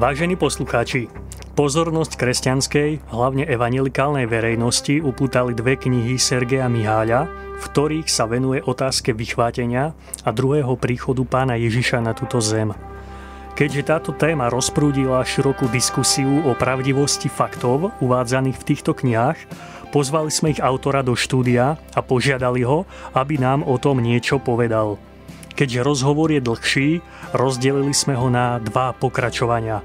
Vážení poslucháči, pozornosť kresťanskej, hlavne evangelikálnej verejnosti upútali dve knihy Sergeja Miháľa, v ktorých sa venuje otázke vychvátenia a druhého príchodu pána Ježiša na túto zem. Keďže táto téma rozprúdila širokú diskusiu o pravdivosti faktov uvádzaných v týchto knihách, pozvali sme ich autora do štúdia a požiadali ho, aby nám o tom niečo povedal. Keďže rozhovor je dlhší, rozdelili sme ho na dva pokračovania.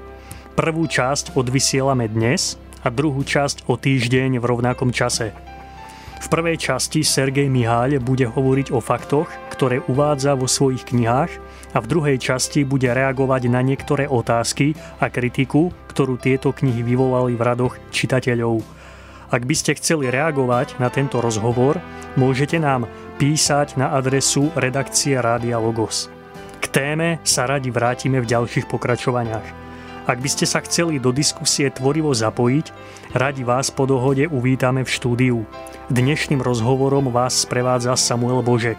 Prvú časť odvysielame dnes a druhú časť o týždeň v rovnakom čase. V prvej časti Sergej Miháľ bude hovoriť o faktoch, ktoré uvádza vo svojich knihách a v druhej časti bude reagovať na niektoré otázky a kritiku, ktorú tieto knihy vyvolali v radoch čitateľov. Ak by ste chceli reagovať na tento rozhovor, môžete nám písať na adresu redakcie Rádia Logos. K téme sa radi vrátime v ďalších pokračovaniach. Ak by ste sa chceli do diskusie tvorivo zapojiť, radi vás po dohode uvítame v štúdiu. Dnešným rozhovorom vás sprevádza Samuel Božek.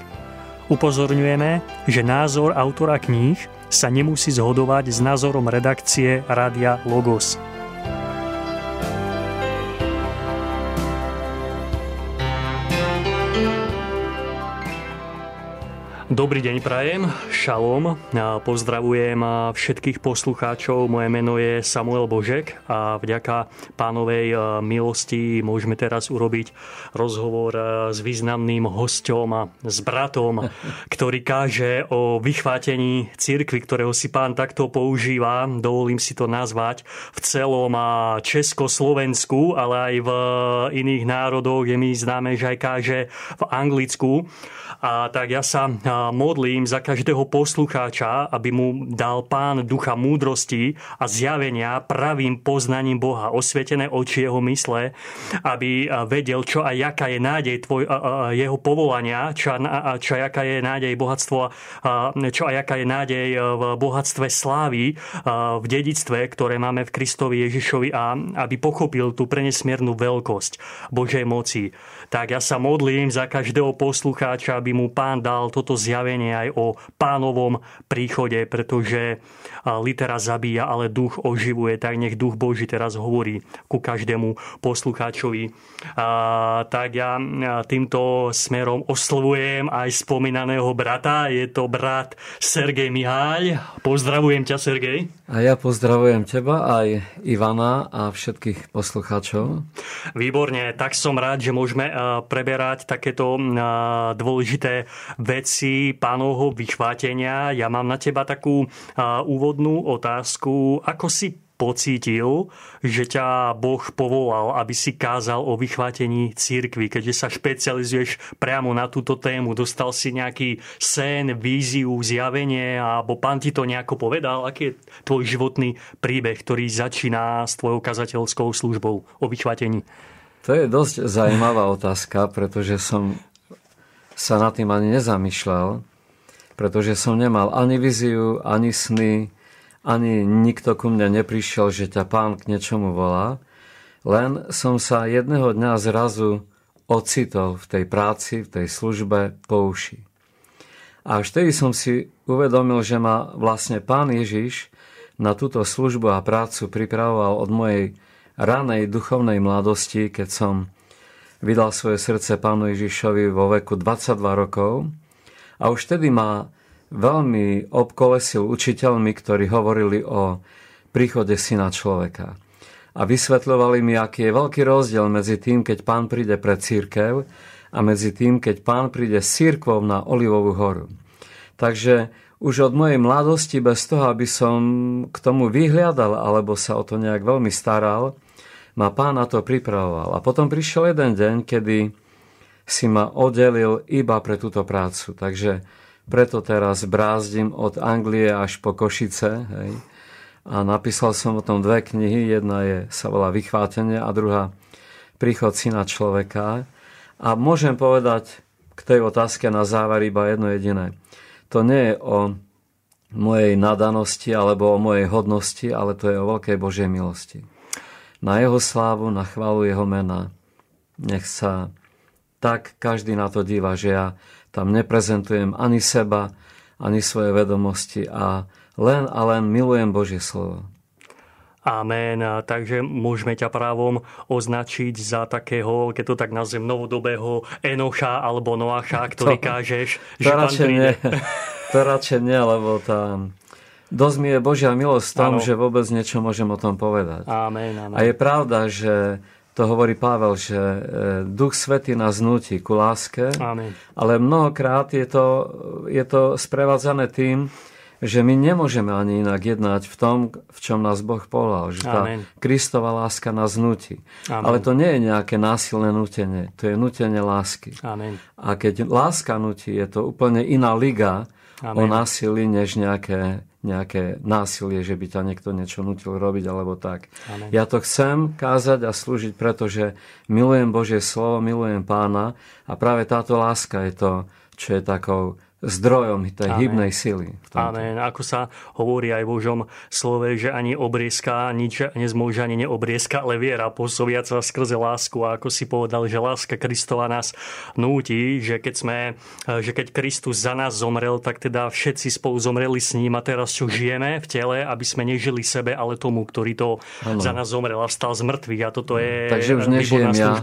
Upozorňujeme, že názor autora kníh sa nemusí zhodovať s názorom redakcie Rádia Logos. Dobrý deň prajem, šalom. Pozdravujem všetkých poslucháčov. Moje meno je Samuel Božek a vďaka pánovej milosti môžeme teraz urobiť rozhovor s významným hostom a s bratom, ktorý káže o vychvátení cirkvi, ktorého si pán takto používa, dovolím si to nazvať, v celom Československu, ale aj v iných národoch. Je mi známe, že aj káže v Anglicku. A tak ja sa modlím za každého poslucháča, aby mu dal pán ducha múdrosti a zjavenia pravým poznaním Boha, osvietené oči jeho mysle, aby vedel, čo a jaká je nádej tvoj, jeho povolania, čo a, čo a jaká je nádej bohatstvo, čo a jaká je nádej v bohatstve slávy, v dedictve, ktoré máme v Kristovi Ježišovi a aby pochopil tú prenesmiernu veľkosť Božej moci. Tak ja sa modlím za každého poslucháča, aby mu pán dal toto zjavenie aj o pánovom príchode, pretože litera zabíja, ale duch oživuje, tak nech duch Boží teraz hovorí ku každému poslucháčovi. A, tak ja týmto smerom oslovujem aj spomínaného brata, je to brat Sergej Miháľ. Pozdravujem ťa, Sergej. A ja pozdravujem teba, aj Ivana a všetkých poslucháčov. Výborne, tak som rád, že môžeme preberať takéto dôležité veci pánovho vychvátenia. Ja mám na teba takú úvodnú otázku. Ako si pocítil, že ťa Boh povolal, aby si kázal o vychvátení církvy, keďže sa špecializuješ priamo na túto tému. Dostal si nejaký sen, víziu, zjavenie, alebo pán ti to nejako povedal? Aký je tvoj životný príbeh, ktorý začína s tvojou kazateľskou službou o vychvátení? To je dosť zaujímavá otázka, pretože som sa nad tým ani nezamýšľal, pretože som nemal ani viziu, ani sny, ani nikto ku mne neprišiel, že ťa pán k niečomu volá, len som sa jedného dňa zrazu ocitol v tej práci, v tej službe po uši. A vtedy som si uvedomil, že ma vlastne pán Ježiš na túto službu a prácu pripravoval od mojej ranej duchovnej mladosti, keď som vydal svoje srdce pánu Ježišovi vo veku 22 rokov. A už vtedy ma veľmi obkolesil učiteľmi, ktorí hovorili o príchode syna človeka. A vysvetľovali mi, aký je veľký rozdiel medzi tým, keď pán príde pre církev a medzi tým, keď pán príde s církvou na Olivovú horu. Takže už od mojej mladosti, bez toho, aby som k tomu vyhliadal alebo sa o to nejak veľmi staral, ma pán na to pripravoval. A potom prišiel jeden deň, kedy si ma oddelil iba pre túto prácu. Takže preto teraz brázdim od Anglie až po Košice. Hej. A napísal som o tom dve knihy. Jedna je, sa volá Vychvátenie a druhá Príchod syna človeka. A môžem povedať k tej otázke na záver iba jedno jediné. To nie je o mojej nadanosti alebo o mojej hodnosti, ale to je o veľkej Božej milosti. Na jeho slávu, na chválu jeho mena. Nech sa tak každý na to díva, že ja tam neprezentujem ani seba, ani svoje vedomosti a len a len milujem Božie slovo. Amen. Takže môžeme ťa právom označiť za takého, keď to tak nazvem, novodobého Enocha alebo Noacha, ktorý to, kážeš, to že radšej nie, To radšej nie, lebo tam dosť mi je Božia milosť v tom, ano. že vôbec niečo môžem o tom povedať. Amen, amen. A je pravda, že to hovorí Pavel, že e, Duch Svetý nás nutí ku láske, Amen. ale mnohokrát je to, je to sprevádzané tým, že my nemôžeme ani inak jednať v tom, v čom nás Boh povolal. Že tá Amen. Kristova láska nás nutí. Amen. Ale to nie je nejaké násilné nutenie, to je nutenie lásky. Amen. A keď láska nutí, je to úplne iná liga Amen. o násilí, než nejaké nejaké násilie, že by ťa niekto niečo nutil robiť alebo tak. Amen. Ja to chcem kázať a slúžiť, pretože milujem Božie slovo, milujem pána a práve táto láska je to, čo je takou zdrojom tej Amen. hybnej sily. Amen. Ako sa hovorí aj v Božom slove, že ani obriezka nič nezmôže ani neobriezka, ale viera pôsobiaca skrze lásku. A ako si povedal, že láska Kristova nás núti, že keď, sme, že keď Kristus za nás zomrel, tak teda všetci spolu zomreli s ním a teraz čo žijeme v tele, aby sme nežili sebe, ale tomu, ktorý to ano. za nás zomrel a vstal z mŕtvych. A toto je Takže už nežijem ja,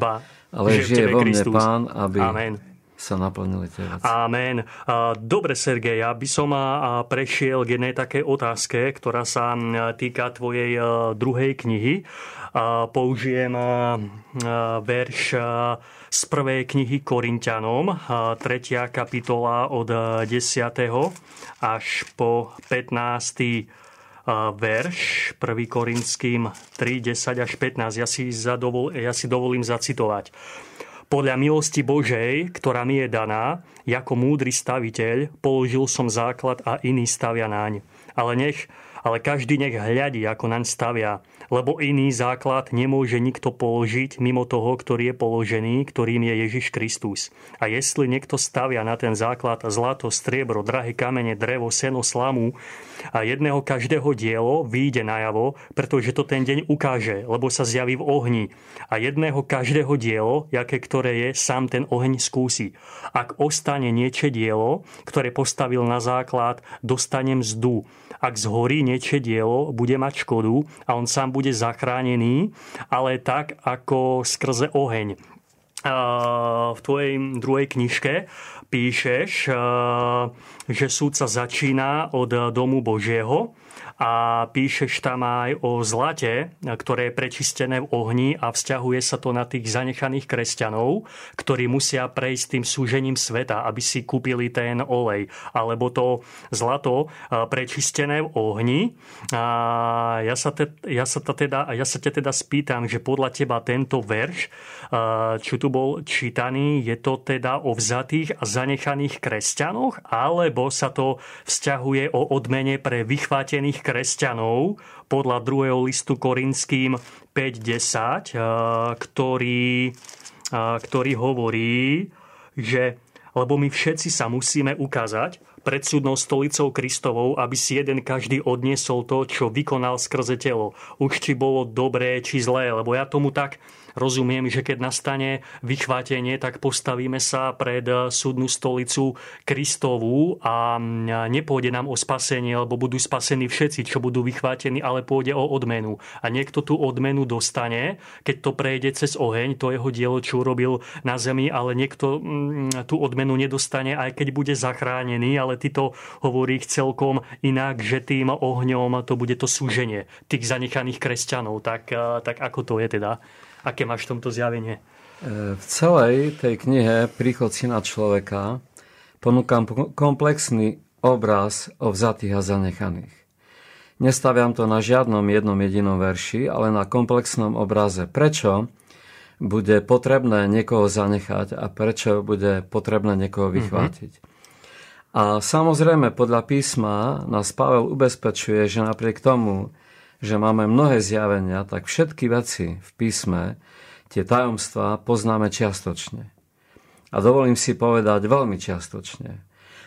ale žije vo mne Pán, aby Amen sa naplnili tie veci. Amen. Dobre, Sergej, ja by som prešiel k jednej takej otázke, ktorá sa týka tvojej druhej knihy. Použijem verš z prvej knihy Korintianom, 3. kapitola od 10. až po 15 verš 1. Korinským 3, 10 až 15. Ja si, zadovol, ja si dovolím zacitovať podľa milosti Božej, ktorá mi je daná, ako múdry staviteľ, položil som základ a iný stavia naň. Ale nech ale každý nech hľadí, ako naň stavia, lebo iný základ nemôže nikto položiť mimo toho, ktorý je položený, ktorým je Ježiš Kristus. A jestli niekto stavia na ten základ zlato, striebro, drahé kamene, drevo, seno, slamu a jedného každého dielo vyjde najavo, pretože to ten deň ukáže, lebo sa zjaví v ohni. A jedného každého dielo, jaké ktoré je, sám ten oheň skúsi. Ak ostane niečo dielo, ktoré postavil na základ, dostane mzdu ak zhorí niečie dielo, bude mať škodu a on sám bude zachránený, ale tak ako skrze oheň. V tvojej druhej knižke píšeš, že súd sa začína od domu Božieho a píšeš tam aj o zlate, ktoré je prečistené v ohni a vzťahuje sa to na tých zanechaných kresťanov, ktorí musia prejsť tým súžením sveta, aby si kúpili ten olej. Alebo to zlato prečistené v ohni. A ja sa, te, ja sa, teda, ja sa te teda spýtam, že podľa teba tento verš, čo tu bol čítaný, je to teda o vzatých a zanechaných kresťanoch, alebo sa to vzťahuje o odmene pre vychvátených kresťanov podľa druhého listu Korinským 5.10, eh, ktorý, eh, ktorý hovorí, že lebo my všetci sa musíme ukázať pred súdnou stolicou Kristovou, aby si jeden každý odniesol to, čo vykonal skrze telo. Už či bolo dobré, či zlé, lebo ja tomu tak rozumiem, že keď nastane vychvátenie, tak postavíme sa pred súdnu stolicu Kristovú a nepôjde nám o spasenie, lebo budú spasení všetci, čo budú vychvátení, ale pôjde o odmenu. A niekto tú odmenu dostane, keď to prejde cez oheň, to jeho dielo, čo urobil na zemi, ale niekto tú odmenu nedostane, aj keď bude zachránený, ale ty to hovorí celkom inak, že tým ohňom to bude to súženie tých zanechaných kresťanov. Tak, tak ako to je teda? Aké máš v tomto zjavenie? E, v celej tej knihe Príchod syna človeka ponúkam komplexný obraz o vzatých a zanechaných. Nestaviam to na žiadnom jednom jedinom verši, ale na komplexnom obraze. Prečo bude potrebné niekoho zanechať a prečo bude potrebné niekoho mhm. vychvátiť. Mm-hmm. A samozrejme, podľa písma nás Pavel ubezpečuje, že napriek tomu, že máme mnohé zjavenia, tak všetky veci v písme, tie tajomstvá poznáme čiastočne. A dovolím si povedať veľmi čiastočne.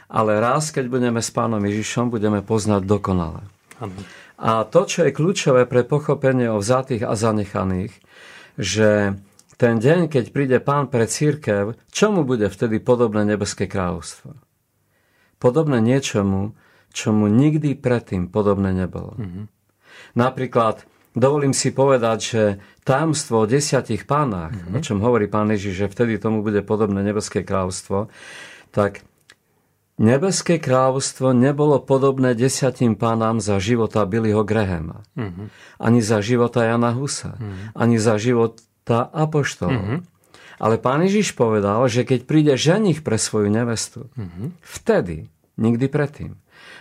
Ale raz, keď budeme s pánom Ježišom, budeme poznať dokonale. Amen. A to, čo je kľúčové pre pochopenie o vzatých a zanechaných, že ten deň, keď príde pán pre církev, čomu bude vtedy podobné nebeské kráľovstvo? Podobné niečomu, čomu nikdy predtým podobné nebolo. Mm-hmm. Napríklad dovolím si povedať, že tajomstvo o desiatich pánach, mm-hmm. o čom hovorí pán Ježiš, že vtedy tomu bude podobné nebeské kráľovstvo, tak Nebeské kráľovstvo nebolo podobné desiatim pánám za života Billyho Grahama, uh-huh. ani za života Jana Husa, uh-huh. ani za života Apoštolov. Uh-huh. Ale pán Ježiš povedal, že keď príde ženich pre svoju nevestu, uh-huh. vtedy, nikdy predtým,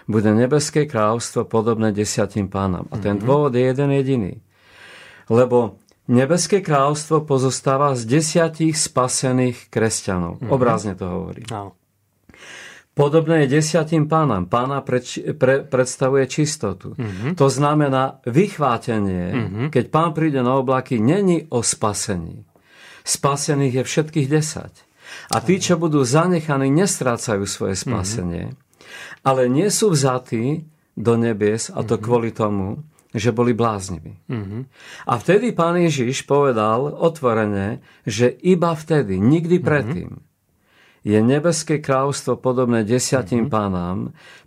bude nebeské kráľovstvo podobné desiatim pánam. A ten uh-huh. dôvod je jeden jediný. Lebo nebeské kráľovstvo pozostáva z desiatich spasených kresťanov. Uh-huh. Obrázne to hovorí. Uh-huh. Podobné je desiatým pánam. Pána pre, pre, predstavuje čistotu. Uh-huh. To znamená vychvátenie, uh-huh. keď pán príde na oblaky, není o spasení. Spasených je všetkých desať. A tí, čo budú zanechaní, nestrácajú svoje spasenie. Uh-huh. Ale nie sú vzatí do nebies, a to uh-huh. kvôli tomu, že boli blázniví. Uh-huh. A vtedy pán Ježiš povedal otvorene, že iba vtedy, nikdy predtým, uh-huh je nebeské kráľovstvo podobné desiatim mm-hmm. pánám,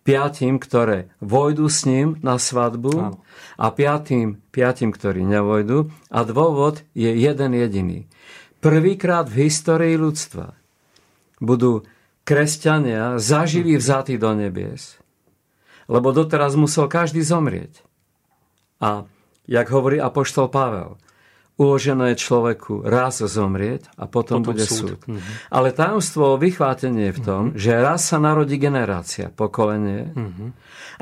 piatim, ktoré vojdu s ním na svadbu Áno. a piatým, piatim, ktorí nevojdu. A dôvod je jeden jediný. Prvýkrát v histórii ľudstva budú kresťania zaživí mhm. vzatí do nebies. Lebo doteraz musel každý zomrieť. A jak hovorí apoštol Pavel, uložené človeku raz zomrieť a potom, potom bude súd. súd. Mm-hmm. Ale tajomstvo vychvátenie je v tom, mm-hmm. že raz sa narodí generácia, pokolenie mm-hmm.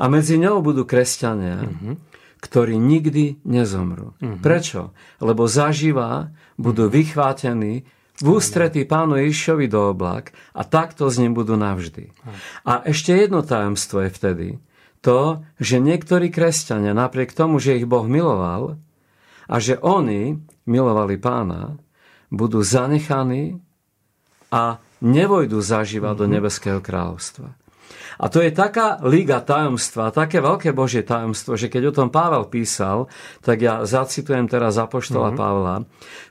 a medzi ňou budú kresťania, mm-hmm. ktorí nikdy nezomrú. Mm-hmm. Prečo? Lebo zaživa budú mm-hmm. vychvátení v ústretí pánu Ježišovi do oblak a takto s ním budú navždy. A ešte jedno tajomstvo je vtedy. To, že niektorí kresťania, napriek tomu, že ich Boh miloval, a že oni milovali pána, budú zanechaní a nevojdu zažívať mm-hmm. do mhm. nebeského kráľovstva. A to je taká liga tajomstva, také veľké Božie tajomstvo, že keď o tom Pavel písal, tak ja zacitujem teraz Apoštola mm-hmm. Pavla.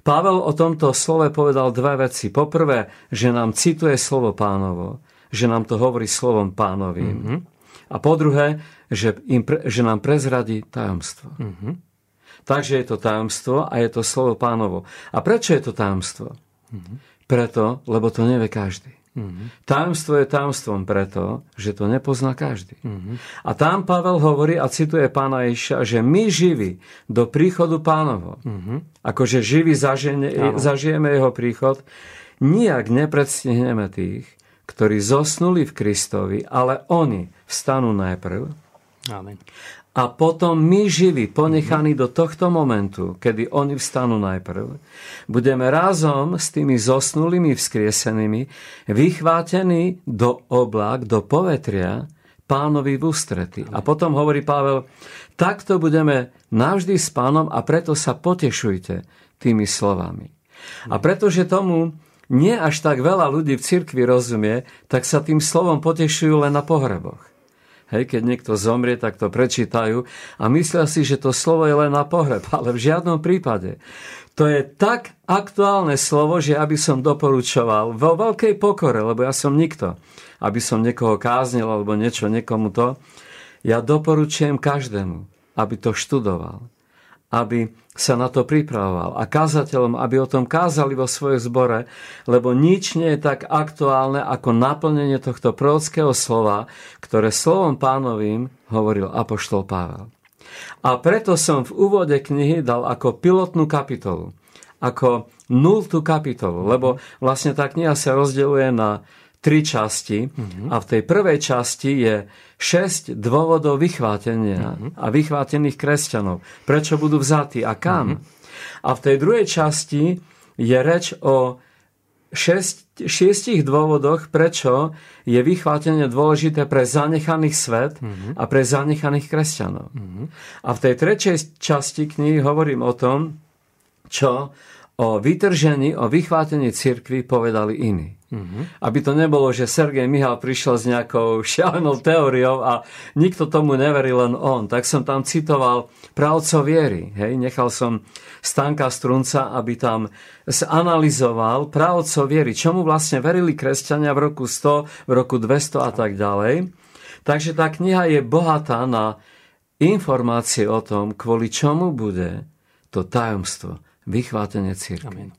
Pavel o tomto slove povedal dve veci. Poprvé, že nám cituje slovo pánovo, že nám to hovorí slovom pánovým. Mm-hmm. A po druhé, že, im pre, že nám prezradí tajomstvo. Mm-hmm. Takže je to tajomstvo a je to slovo pánovo. A prečo je to tajomstvo? Mm-hmm. Preto, lebo to nevie každý. Mm-hmm. Tajomstvo je tajomstvom preto, že to nepozná každý. Mm-hmm. A tam Pavel hovorí a cituje pána Ježiša, že my živí do príchodu pánovo, mm-hmm. akože živí zažijeme, zažijeme jeho príchod, nijak nepredstihneme tých, ktorí zosnuli v Kristovi, ale oni vstanú najprv. Amen a potom my živí, ponechaní do tohto momentu, kedy oni vstanú najprv, budeme razom s tými zosnulými vzkriesenými vychvátení do oblak, do povetria pánovi v ústrety. A potom hovorí Pavel, takto budeme navždy s pánom a preto sa potešujte tými slovami. A pretože tomu nie až tak veľa ľudí v cirkvi rozumie, tak sa tým slovom potešujú len na pohreboch. Hej, keď niekto zomrie, tak to prečítajú a myslia si, že to slovo je len na pohreb, ale v žiadnom prípade. To je tak aktuálne slovo, že aby som doporučoval vo veľkej pokore, lebo ja som nikto, aby som niekoho káznil alebo niečo niekomu to, ja doporučujem každému, aby to študoval aby sa na to pripravoval. A kázateľom, aby o tom kázali vo svojej zbore, lebo nič nie je tak aktuálne ako naplnenie tohto prorockého slova, ktoré slovom pánovým hovoril Apoštol Pavel. A preto som v úvode knihy dal ako pilotnú kapitolu, ako nultú kapitolu, lebo vlastne tá kniha sa rozdeľuje na tri časti mm-hmm. a v tej prvej časti je šesť dôvodov vychvátenia mm-hmm. a vychvátených kresťanov. Prečo budú vzatí a kam? Mm-hmm. A v tej druhej časti je reč o šest, šiestich dôvodoch, prečo je vychvátenie dôležité pre zanechaných svet mm-hmm. a pre zanechaných kresťanov. Mm-hmm. A v tej tretej časti knihy hovorím o tom, čo o vytržení, o vychvátení cirkvi povedali iní. Mm-hmm. Aby to nebolo, že Sergej Mihal prišiel s nejakou šialenou teóriou a nikto tomu neveril, len on. Tak som tam citoval pravcov viery. Hej? Nechal som Stanka Strunca, aby tam zanalizoval pravcov viery. Čomu vlastne verili kresťania v roku 100, v roku 200 a tak ďalej. Takže tá kniha je bohatá na informácie o tom, kvôli čomu bude to tajomstvo, vychvátenie církvy.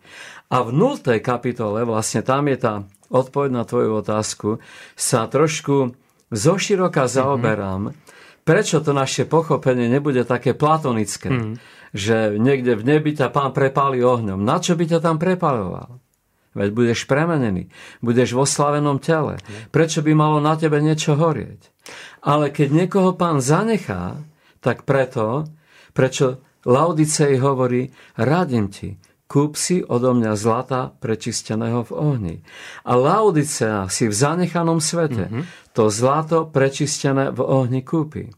A v 0. kapitole, vlastne tam je tá odpoveď na tvoju otázku, sa trošku zoširoka zaoberám, mm-hmm. prečo to naše pochopenie nebude také platonické, mm-hmm. že niekde v nebi ťa pán prepáli ohňom. Na čo by ťa tam prepaloval? Veď budeš premenený, budeš vo slavenom tele. Prečo by malo na tebe niečo horieť? Ale keď niekoho pán zanechá, tak preto, prečo Laudicej hovorí, radím ti, kúp si odo mňa zlata prečisteného v ohni. A Laodicea si v zanechanom svete mm-hmm. to zlato prečistené v ohni kúpi.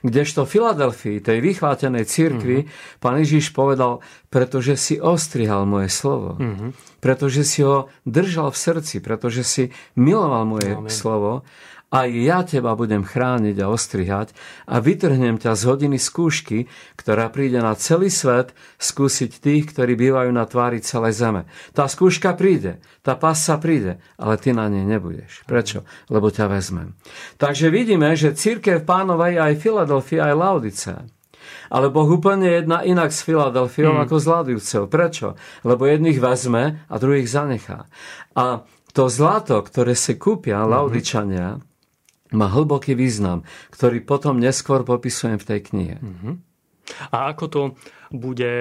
Kdežto Filadelfii, tej vychvátenej cirkvi, mm-hmm. pán Ježiš povedal, pretože si ostrihal moje slovo, mm-hmm. pretože si ho držal v srdci, pretože si miloval moje Amen. slovo aj ja teba budem chrániť a ostrihať a vytrhnem ťa z hodiny skúšky, ktorá príde na celý svet skúsiť tých, ktorí bývajú na tvári celej zeme. Tá skúška príde, tá pasa príde, ale ty na nej nebudeš. Prečo? Lebo ťa vezmem. Takže vidíme, že církev pánovej aj Filadelfia, aj Laudice. Ale Boh úplne jedna inak s Filadelfiou hmm. ako s Laudicou. Prečo? Lebo jedných vezme a druhých zanechá. A to zlato, ktoré si kúpia mm-hmm. Má hlboký význam, ktorý potom neskôr popisujem v tej knihe. Uh-huh. A ako to bude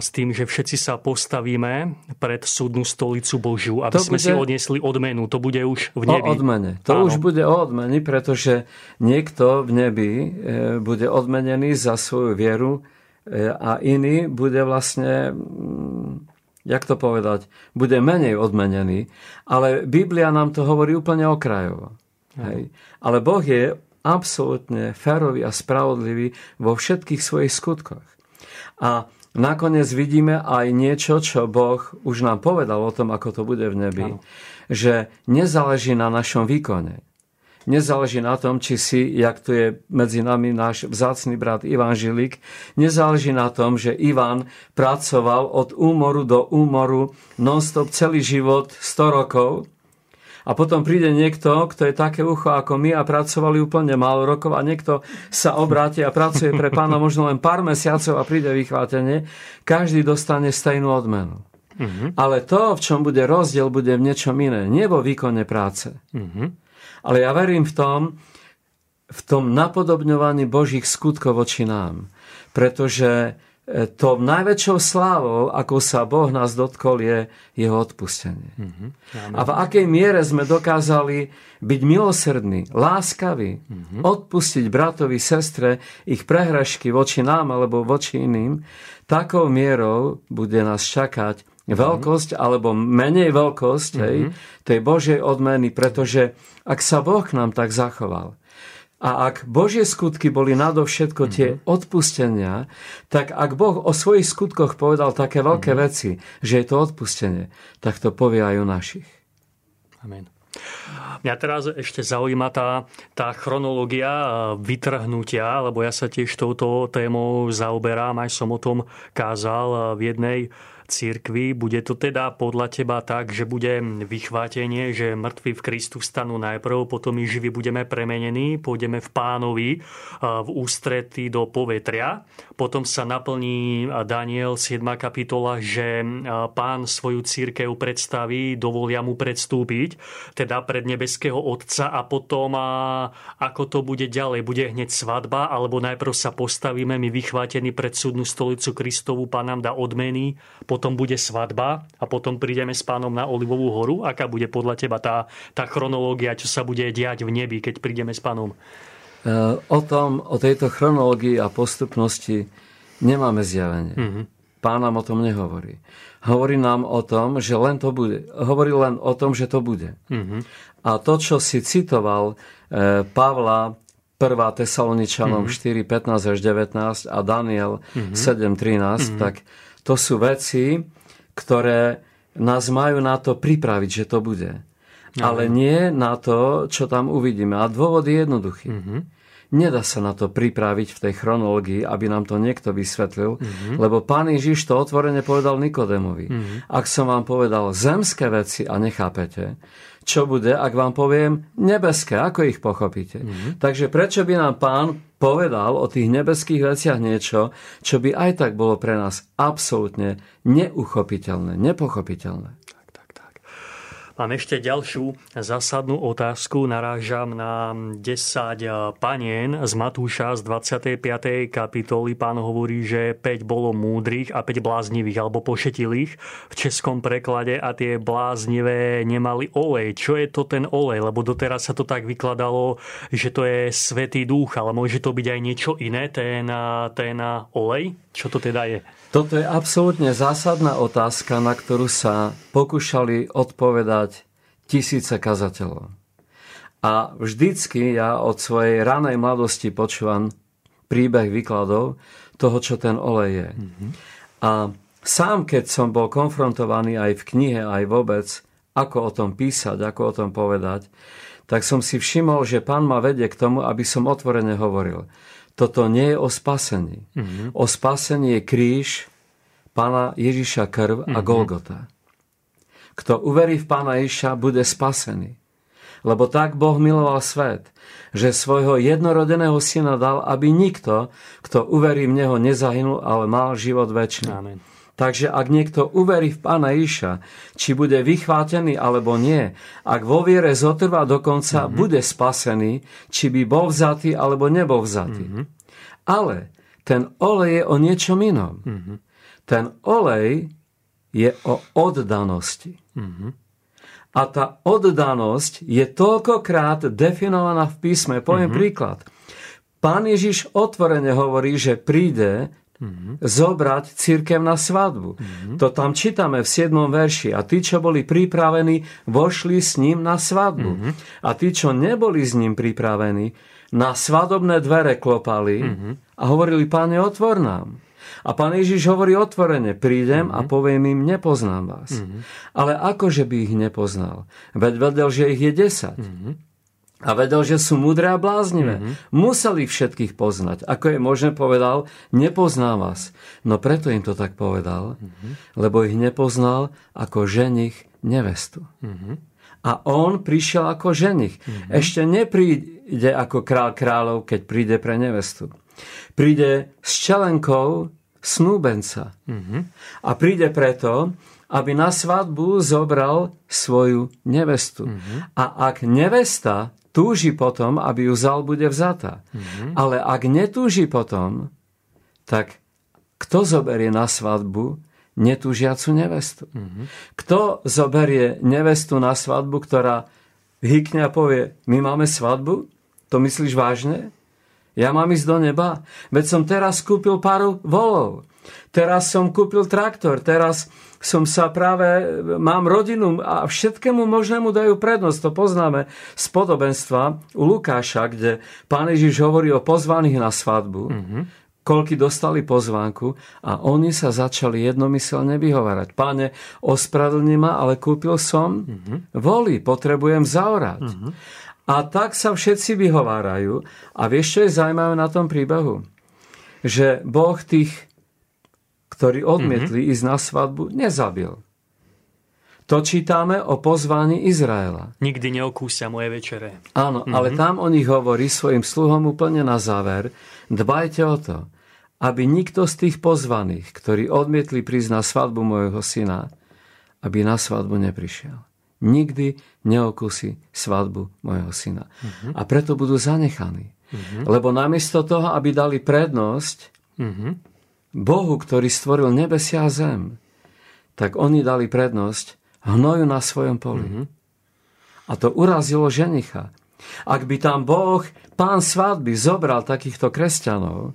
s tým, že všetci sa postavíme pred súdnu stolicu Božiu, aby to sme bude... si odnesli odmenu. To bude už v nebi. O odmene. To Áno. už bude o odmeni, pretože niekto v nebi e, bude odmenený za svoju vieru e, a iný bude vlastne mm, jak to povedať, bude menej odmenený, ale Biblia nám to hovorí úplne okrajovo. Hej. Ale Boh je absolútne férový a spravodlivý vo všetkých svojich skutkoch. A nakoniec vidíme aj niečo, čo Boh už nám povedal o tom, ako to bude v nebi, ano. že nezáleží na našom výkone. Nezáleží na tom, či si, jak tu je medzi nami náš vzácný brat Ivan Žilik, nezáleží na tom, že Ivan pracoval od úmoru do úmoru non-stop celý život 100 rokov, a potom príde niekto, kto je také ucho ako my a pracovali úplne málo rokov a niekto sa obráti a pracuje pre pána možno len pár mesiacov a príde vychvátenie, každý dostane stejnú odmenu. Uh-huh. Ale to, v čom bude rozdiel, bude v niečom iné. Nie vo výkone práce. Uh-huh. Ale ja verím v tom, v tom napodobňovaní Božích skutkov voči nám. Pretože to najväčšou slávou, ako sa Boh nás dotkol, je jeho odpustenie. Mm-hmm. A v akej miere sme dokázali byť milosrdní, láskaví, mm-hmm. odpustiť bratovi, sestre ich prehražky voči nám alebo voči iným, takou mierou bude nás čakať veľkosť alebo menej veľkosť hej, tej Božej odmeny, pretože ak sa Boh k nám tak zachoval, a ak Božie skutky boli nadovšetko tie mm-hmm. odpustenia, tak ak Boh o svojich skutkoch povedal také veľké mm-hmm. veci, že je to odpustenie, tak to povie aj o našich. Amen. Mňa teraz ešte zaujíma tá, tá chronológia vytrhnutia, lebo ja sa tiež touto témou zaoberám, aj som o tom kázal v jednej cirkvi. Bude to teda podľa teba tak, že bude vychvátenie, že mŕtvi v Kristu stanú najprv, potom my živí budeme premenení, pôjdeme v pánovi v ústrety do povetria. Potom sa naplní Daniel 7. kapitola, že pán svoju církev predstaví, dovolia mu predstúpiť, teda pred nebeského Otca a potom ako to bude ďalej. Bude hneď svadba, alebo najprv sa postavíme my vychvátení pred súdnu stolicu Kristovu, pán nám dá odmeny, potom bude svadba a potom prídeme s pánom na Olivovú horu? Aká bude podľa teba tá, tá chronológia, čo sa bude diať v nebi, keď prídeme s pánom? E, o tom, o tejto chronológii a postupnosti nemáme zjavenie. Mm-hmm. Pán nám o tom nehovorí. Hovorí nám o tom, že len to bude. Hovorí len o tom, že to bude. Mm-hmm. A to, čo si citoval e, Pavla 1. Tesaloničanom mm-hmm. 4, 15 až 19 a Daniel mm-hmm. 7, 13, mm-hmm. tak to sú veci, ktoré nás majú na to pripraviť, že to bude. Ale nie na to, čo tam uvidíme. A dôvod je jednoduchý. Mm-hmm. Nedá sa na to pripraviť v tej chronológii, aby nám to niekto vysvetlil, mm-hmm. lebo pán Ježiš to otvorene povedal Nikodemovi. Mm-hmm. Ak som vám povedal zemské veci a nechápete, čo bude, ak vám poviem nebeské, ako ich pochopíte. Mm-hmm. Takže prečo by nám pán povedal o tých nebeských veciach niečo, čo by aj tak bolo pre nás absolútne neuchopiteľné, nepochopiteľné. Mám ešte ďalšiu zásadnú otázku. Narážam na 10 panien z Matúša z 25. kapitoly. Pán hovorí, že 5 bolo múdrych a 5 bláznivých alebo pošetilých v českom preklade a tie bláznivé nemali olej. Čo je to ten olej? Lebo doteraz sa to tak vykladalo, že to je svetý duch, ale môže to byť aj niečo iné, ten, ten olej? Čo to teda je? Toto je absolútne zásadná otázka, na ktorú sa pokúšali odpovedať tisíce kazateľov. A vždycky ja od svojej ranej mladosti počúvam príbeh výkladov toho, čo ten olej je. Mm-hmm. A sám, keď som bol konfrontovaný aj v knihe, aj vôbec, ako o tom písať, ako o tom povedať, tak som si všimol, že pán ma vedie k tomu, aby som otvorene hovoril toto nie je o spasení. Mm-hmm. O spasení je kríž, pána Ježiša krv a mm-hmm. Golgota. Kto uverí v pána Ježiša, bude spasený. Lebo tak Boh miloval svet, že svojho jednorodeného syna dal, aby nikto, kto uverí v Neho, nezahynul, ale mal život väčší. Amen. Takže ak niekto uverí v Pána Iša, či bude vychvátený alebo nie, ak vo viere zotrvá dokonca, mm-hmm. bude spasený, či by bol vzatý alebo nebol vzatý. Mm-hmm. Ale ten olej je o niečom inom. Mm-hmm. Ten olej je o oddanosti. Mm-hmm. A tá oddanosť je toľkokrát definovaná v písme. Poviem mm-hmm. príklad. Pán Ježiš otvorene hovorí, že príde mm-hmm. zobrať církev na svadbu. Mm-hmm. To tam čítame v 7. verši. A tí, čo boli pripravení, vošli s ním na svadbu. Mm-hmm. A tí, čo neboli s ním pripravení, na svadobné dvere klopali mm-hmm. a hovorili, páne, otvor nám. A pán Ježiš hovorí otvorene, prídem mm-hmm. a poviem im, nepoznám vás. Mm-hmm. Ale akože by ich nepoznal? Veď vedel, že ich je desať. Mm-hmm. A vedel, že sú mudré a bláznivé. Mm-hmm. Museli všetkých poznať. Ako je možné povedal, nepoznám vás. No preto im to tak povedal, mm-hmm. lebo ich nepoznal ako ženich nevestu. Mm-hmm. A on prišiel ako ženich. Mm-hmm. Ešte nepríde ako král kráľov, keď príde pre nevestu. Príde s čelenkou snúbenca. Mm-hmm. A príde preto, aby na svadbu zobral svoju nevestu. Mm-hmm. A ak nevesta túži potom, aby ju zal, bude vzatá. Mm-hmm. Ale ak netúži potom, tak kto zoberie na svadbu netúžiacu nevestu? Mm-hmm. Kto zoberie nevestu na svadbu, ktorá hykne a povie, my máme svadbu? To myslíš vážne? Ja mám ísť do neba? Veď som teraz kúpil pár volov. Teraz som kúpil traktor, teraz som sa práve, mám rodinu a všetkému možnému dajú prednosť. To poznáme z podobenstva u Lukáša, kde pán Ježiš hovorí o pozvaných na svadbu, mm-hmm. koľky dostali pozvánku a oni sa začali jednomyselne vyhovárať. Páne, ospravedlni ma, ale kúpil som mm-hmm. voli, potrebujem zaorať. Mm-hmm. A tak sa všetci vyhovárajú. A vieš, čo je zaujímavé na tom príbehu? Že Boh tých ktorí odmietli mm-hmm. ísť na svadbu, nezabil. To čítame o pozvaní Izraela. Nikdy neokúsia moje večere. Áno, mm-hmm. ale tam o nich hovorí svojim sluhom úplne na záver. Dbajte o to, aby nikto z tých pozvaných, ktorí odmietli prísť na svadbu môjho syna, aby na svadbu neprišiel. Nikdy neokúsi svadbu môjho syna. Mm-hmm. A preto budú zanechaní. Mm-hmm. Lebo namiesto toho, aby dali prednosť mm-hmm. Bohu, ktorý stvoril nebesia a zem, tak oni dali prednosť hnoju na svojom poli. Mm-hmm. A to urazilo ženicha. Ak by tam Boh, pán svadby, zobral takýchto kresťanov,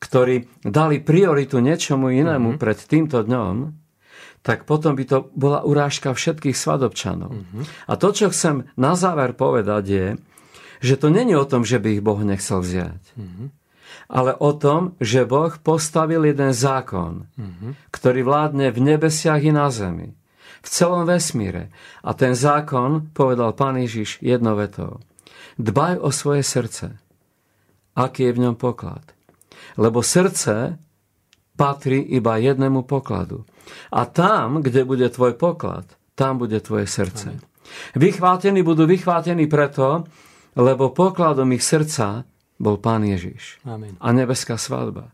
ktorí dali prioritu niečomu inému mm-hmm. pred týmto dňom, tak potom by to bola urážka všetkých svadobčanov. Mm-hmm. A to, čo chcem na záver povedať, je, že to není o tom, že by ich Boh nechcel vziať. Mm-hmm ale o tom, že Boh postavil jeden zákon, mm-hmm. ktorý vládne v nebesiach i na zemi, v celom vesmíre. A ten zákon, povedal pán Ježiš jedno vetou, dbaj o svoje srdce, aký je v ňom poklad. Lebo srdce patrí iba jednému pokladu. A tam, kde bude tvoj poklad, tam bude tvoje srdce. Vychvátení budú vychvátení preto, lebo pokladom ich srdca bol Pán Ježiš. Amen. A nebeská svadba.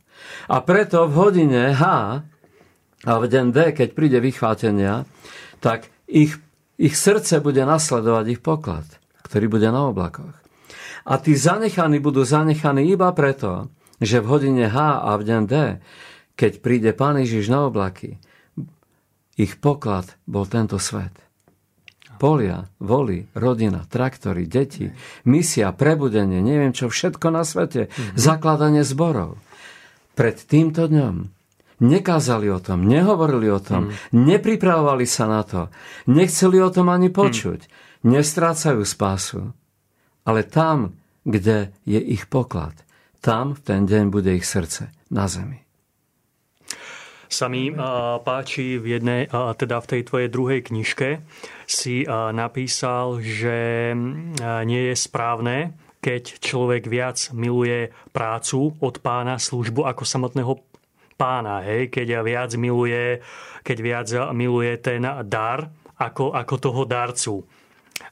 A preto v hodine H a v deň D, keď príde vychvátenia, tak ich, ich srdce bude nasledovať ich poklad, ktorý bude na oblakoch. A tí zanechaní budú zanechaní iba preto, že v hodine H a v deň D, keď príde Pán Ježiš na oblaky, ich poklad bol tento svet. Polia, voly, rodina, traktory, deti, misia, prebudenie, neviem čo, všetko na svete, mm-hmm. zakladanie zborov. Pred týmto dňom nekázali o tom, nehovorili o tom, mm. nepripravovali sa na to, nechceli o tom ani počuť, mm. nestrácajú spásu. Ale tam, kde je ich poklad, tam v ten deň bude ich srdce na zemi sa mi páči v jednej, teda v tej tvojej druhej knižke si napísal, že nie je správne, keď človek viac miluje prácu od pána, službu ako samotného pána, hej? keď viac miluje, keď viac miluje ten dar ako, ako toho darcu.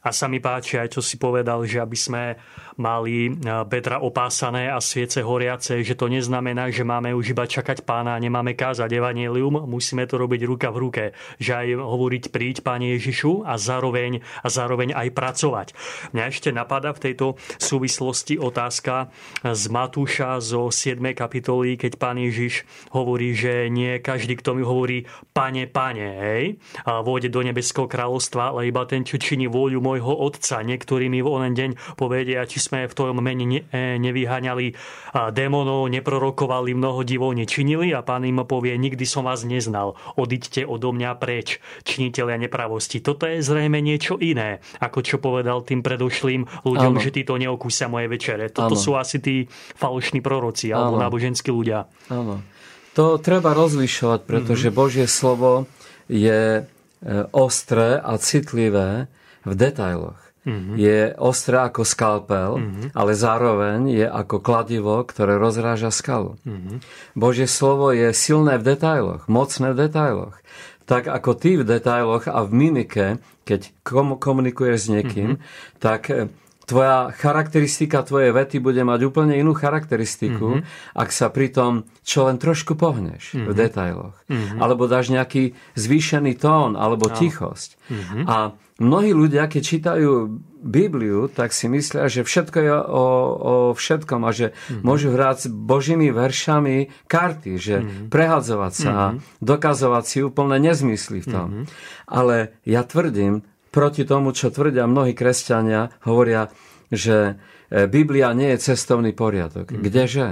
A sa mi páči aj, čo si povedal, že aby sme mali bedra opásané a sviece horiace, že to neznamená, že máme už iba čakať pána a nemáme kázať evanielium, musíme to robiť ruka v ruke, že aj hovoriť príď Páne Ježišu a zároveň, a zároveň aj pracovať. Mňa ešte napadá v tejto súvislosti otázka z Matúša zo 7. kapitoly, keď Pán Ježiš hovorí, že nie každý, kto mi hovorí Pane, Pane, hej, a vôjde do nebeského kráľovstva, ale iba ten, čo činí vôľu môjho Otca. Niektorí mi v onen deň povedia, či sme v tvojom mene ne, e, nevyháňali démonov, neprorokovali, mnoho divov nečinili a pán im povie, nikdy som vás neznal, odiďte odo mňa preč, činiteľia nepravosti. Toto je zrejme niečo iné, ako čo povedal tým predošlým ľuďom, ano. že títo neokúsia moje večere. Toto ano. sú asi tí falošní proroci alebo ano. náboženskí ľudia. Áno. To treba rozlišovať, pretože mm-hmm. Božie slovo je e, ostré a citlivé v detailoch mm-hmm. je ostré ako skalpel, mm-hmm. ale zároveň je ako kladivo, ktoré rozráža skalu. Mm-hmm. Božie slovo je silné v detailoch, mocné v detailoch. Tak ako ty v detailoch a v mimike, keď komunikuješ s niekým, mm-hmm. tak eh, tvoja charakteristika tvojej vety bude mať úplne inú charakteristiku, mm-hmm. ak sa pri tom čo len trošku pohneš mm-hmm. v mhm. detailoch. Mm-hmm. Alebo dáš nejaký zvýšený tón, alebo no. tichosť. Mm-hmm. A mnohí ľudia, keď čítajú Bibliu, tak si myslia, že všetko je o, o všetkom a že mm-hmm. môžu hrať s božími veršami karty, že mm-hmm. prehadzovať sa mm-hmm. a dokazovať si úplne nezmysly v tom. Mm-hmm. Ale ja tvrdím, proti tomu, čo tvrdia mnohí kresťania, hovoria, že e, Biblia nie je cestovný poriadok. Mm-hmm. Kdeže?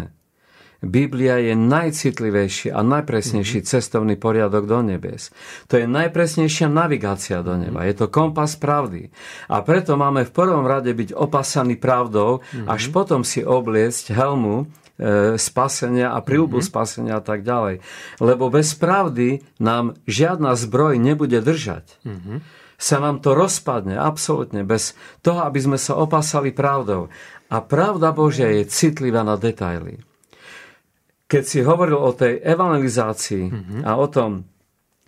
Biblia je najcitlivejší a najpresnejší mm-hmm. cestovný poriadok do nebies. To je najpresnejšia navigácia do neba. Mm-hmm. Je to kompas pravdy. A preto máme v prvom rade byť opasaní pravdou, mm-hmm. až potom si obliecť helmu spasenia a príľbu mm-hmm. spasenia a tak ďalej. Lebo bez pravdy nám žiadna zbroj nebude držať. Mm-hmm. Sa nám to rozpadne absolútne bez toho, aby sme sa opasali pravdou. A pravda Božia je citlivá na detaily keď si hovoril o tej evangelizácii mm-hmm. a o tom,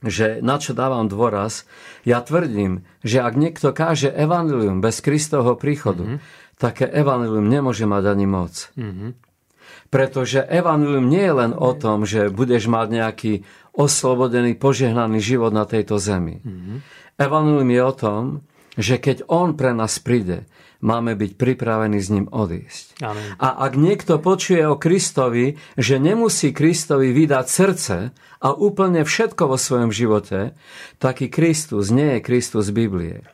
že na čo dávam dôraz, ja tvrdím, že ak niekto káže evanilium bez Kristovho príchodu, mm-hmm. také evanilium nemôže mať ani moc. Mm-hmm. Pretože evanilium nie je len o tom, že budeš mať nejaký oslobodený, požehnaný život na tejto zemi. Mm-hmm. Evanilium je o tom, že keď On pre nás príde, máme byť pripravení s ním odísť. Amen. A ak niekto počuje o Kristovi, že nemusí Kristovi vydať srdce a úplne všetko vo svojom živote, taký Kristus nie je Kristus Biblie.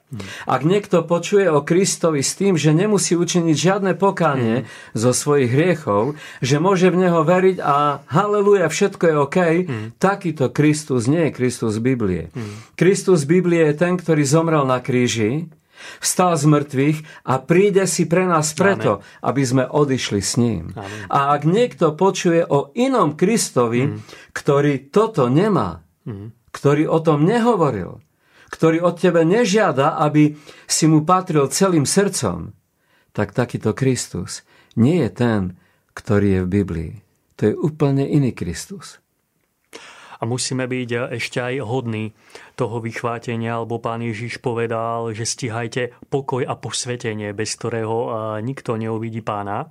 Ak niekto počuje o Kristovi s tým, že nemusí učiniť žiadne pokánie hmm. zo svojich hriechov, že môže v Neho veriť a haleluja, všetko je OK, hmm. takýto Kristus nie je Kristus Biblie. Hmm. Kristus Biblie je ten, ktorý zomrel na kríži, vstal z mŕtvych a príde si pre nás preto, Amen. aby sme odišli s ním. Amen. A ak niekto počuje o inom Kristovi, mm. ktorý toto nemá, mm. ktorý o tom nehovoril, ktorý od tebe nežiada, aby si mu patril celým srdcom, tak takýto Kristus nie je ten, ktorý je v Biblii. To je úplne iný Kristus a musíme byť ešte aj hodní toho vychvátenia, alebo pán Ježiš povedal, že stíhajte pokoj a posvetenie, bez ktorého nikto neuvidí pána.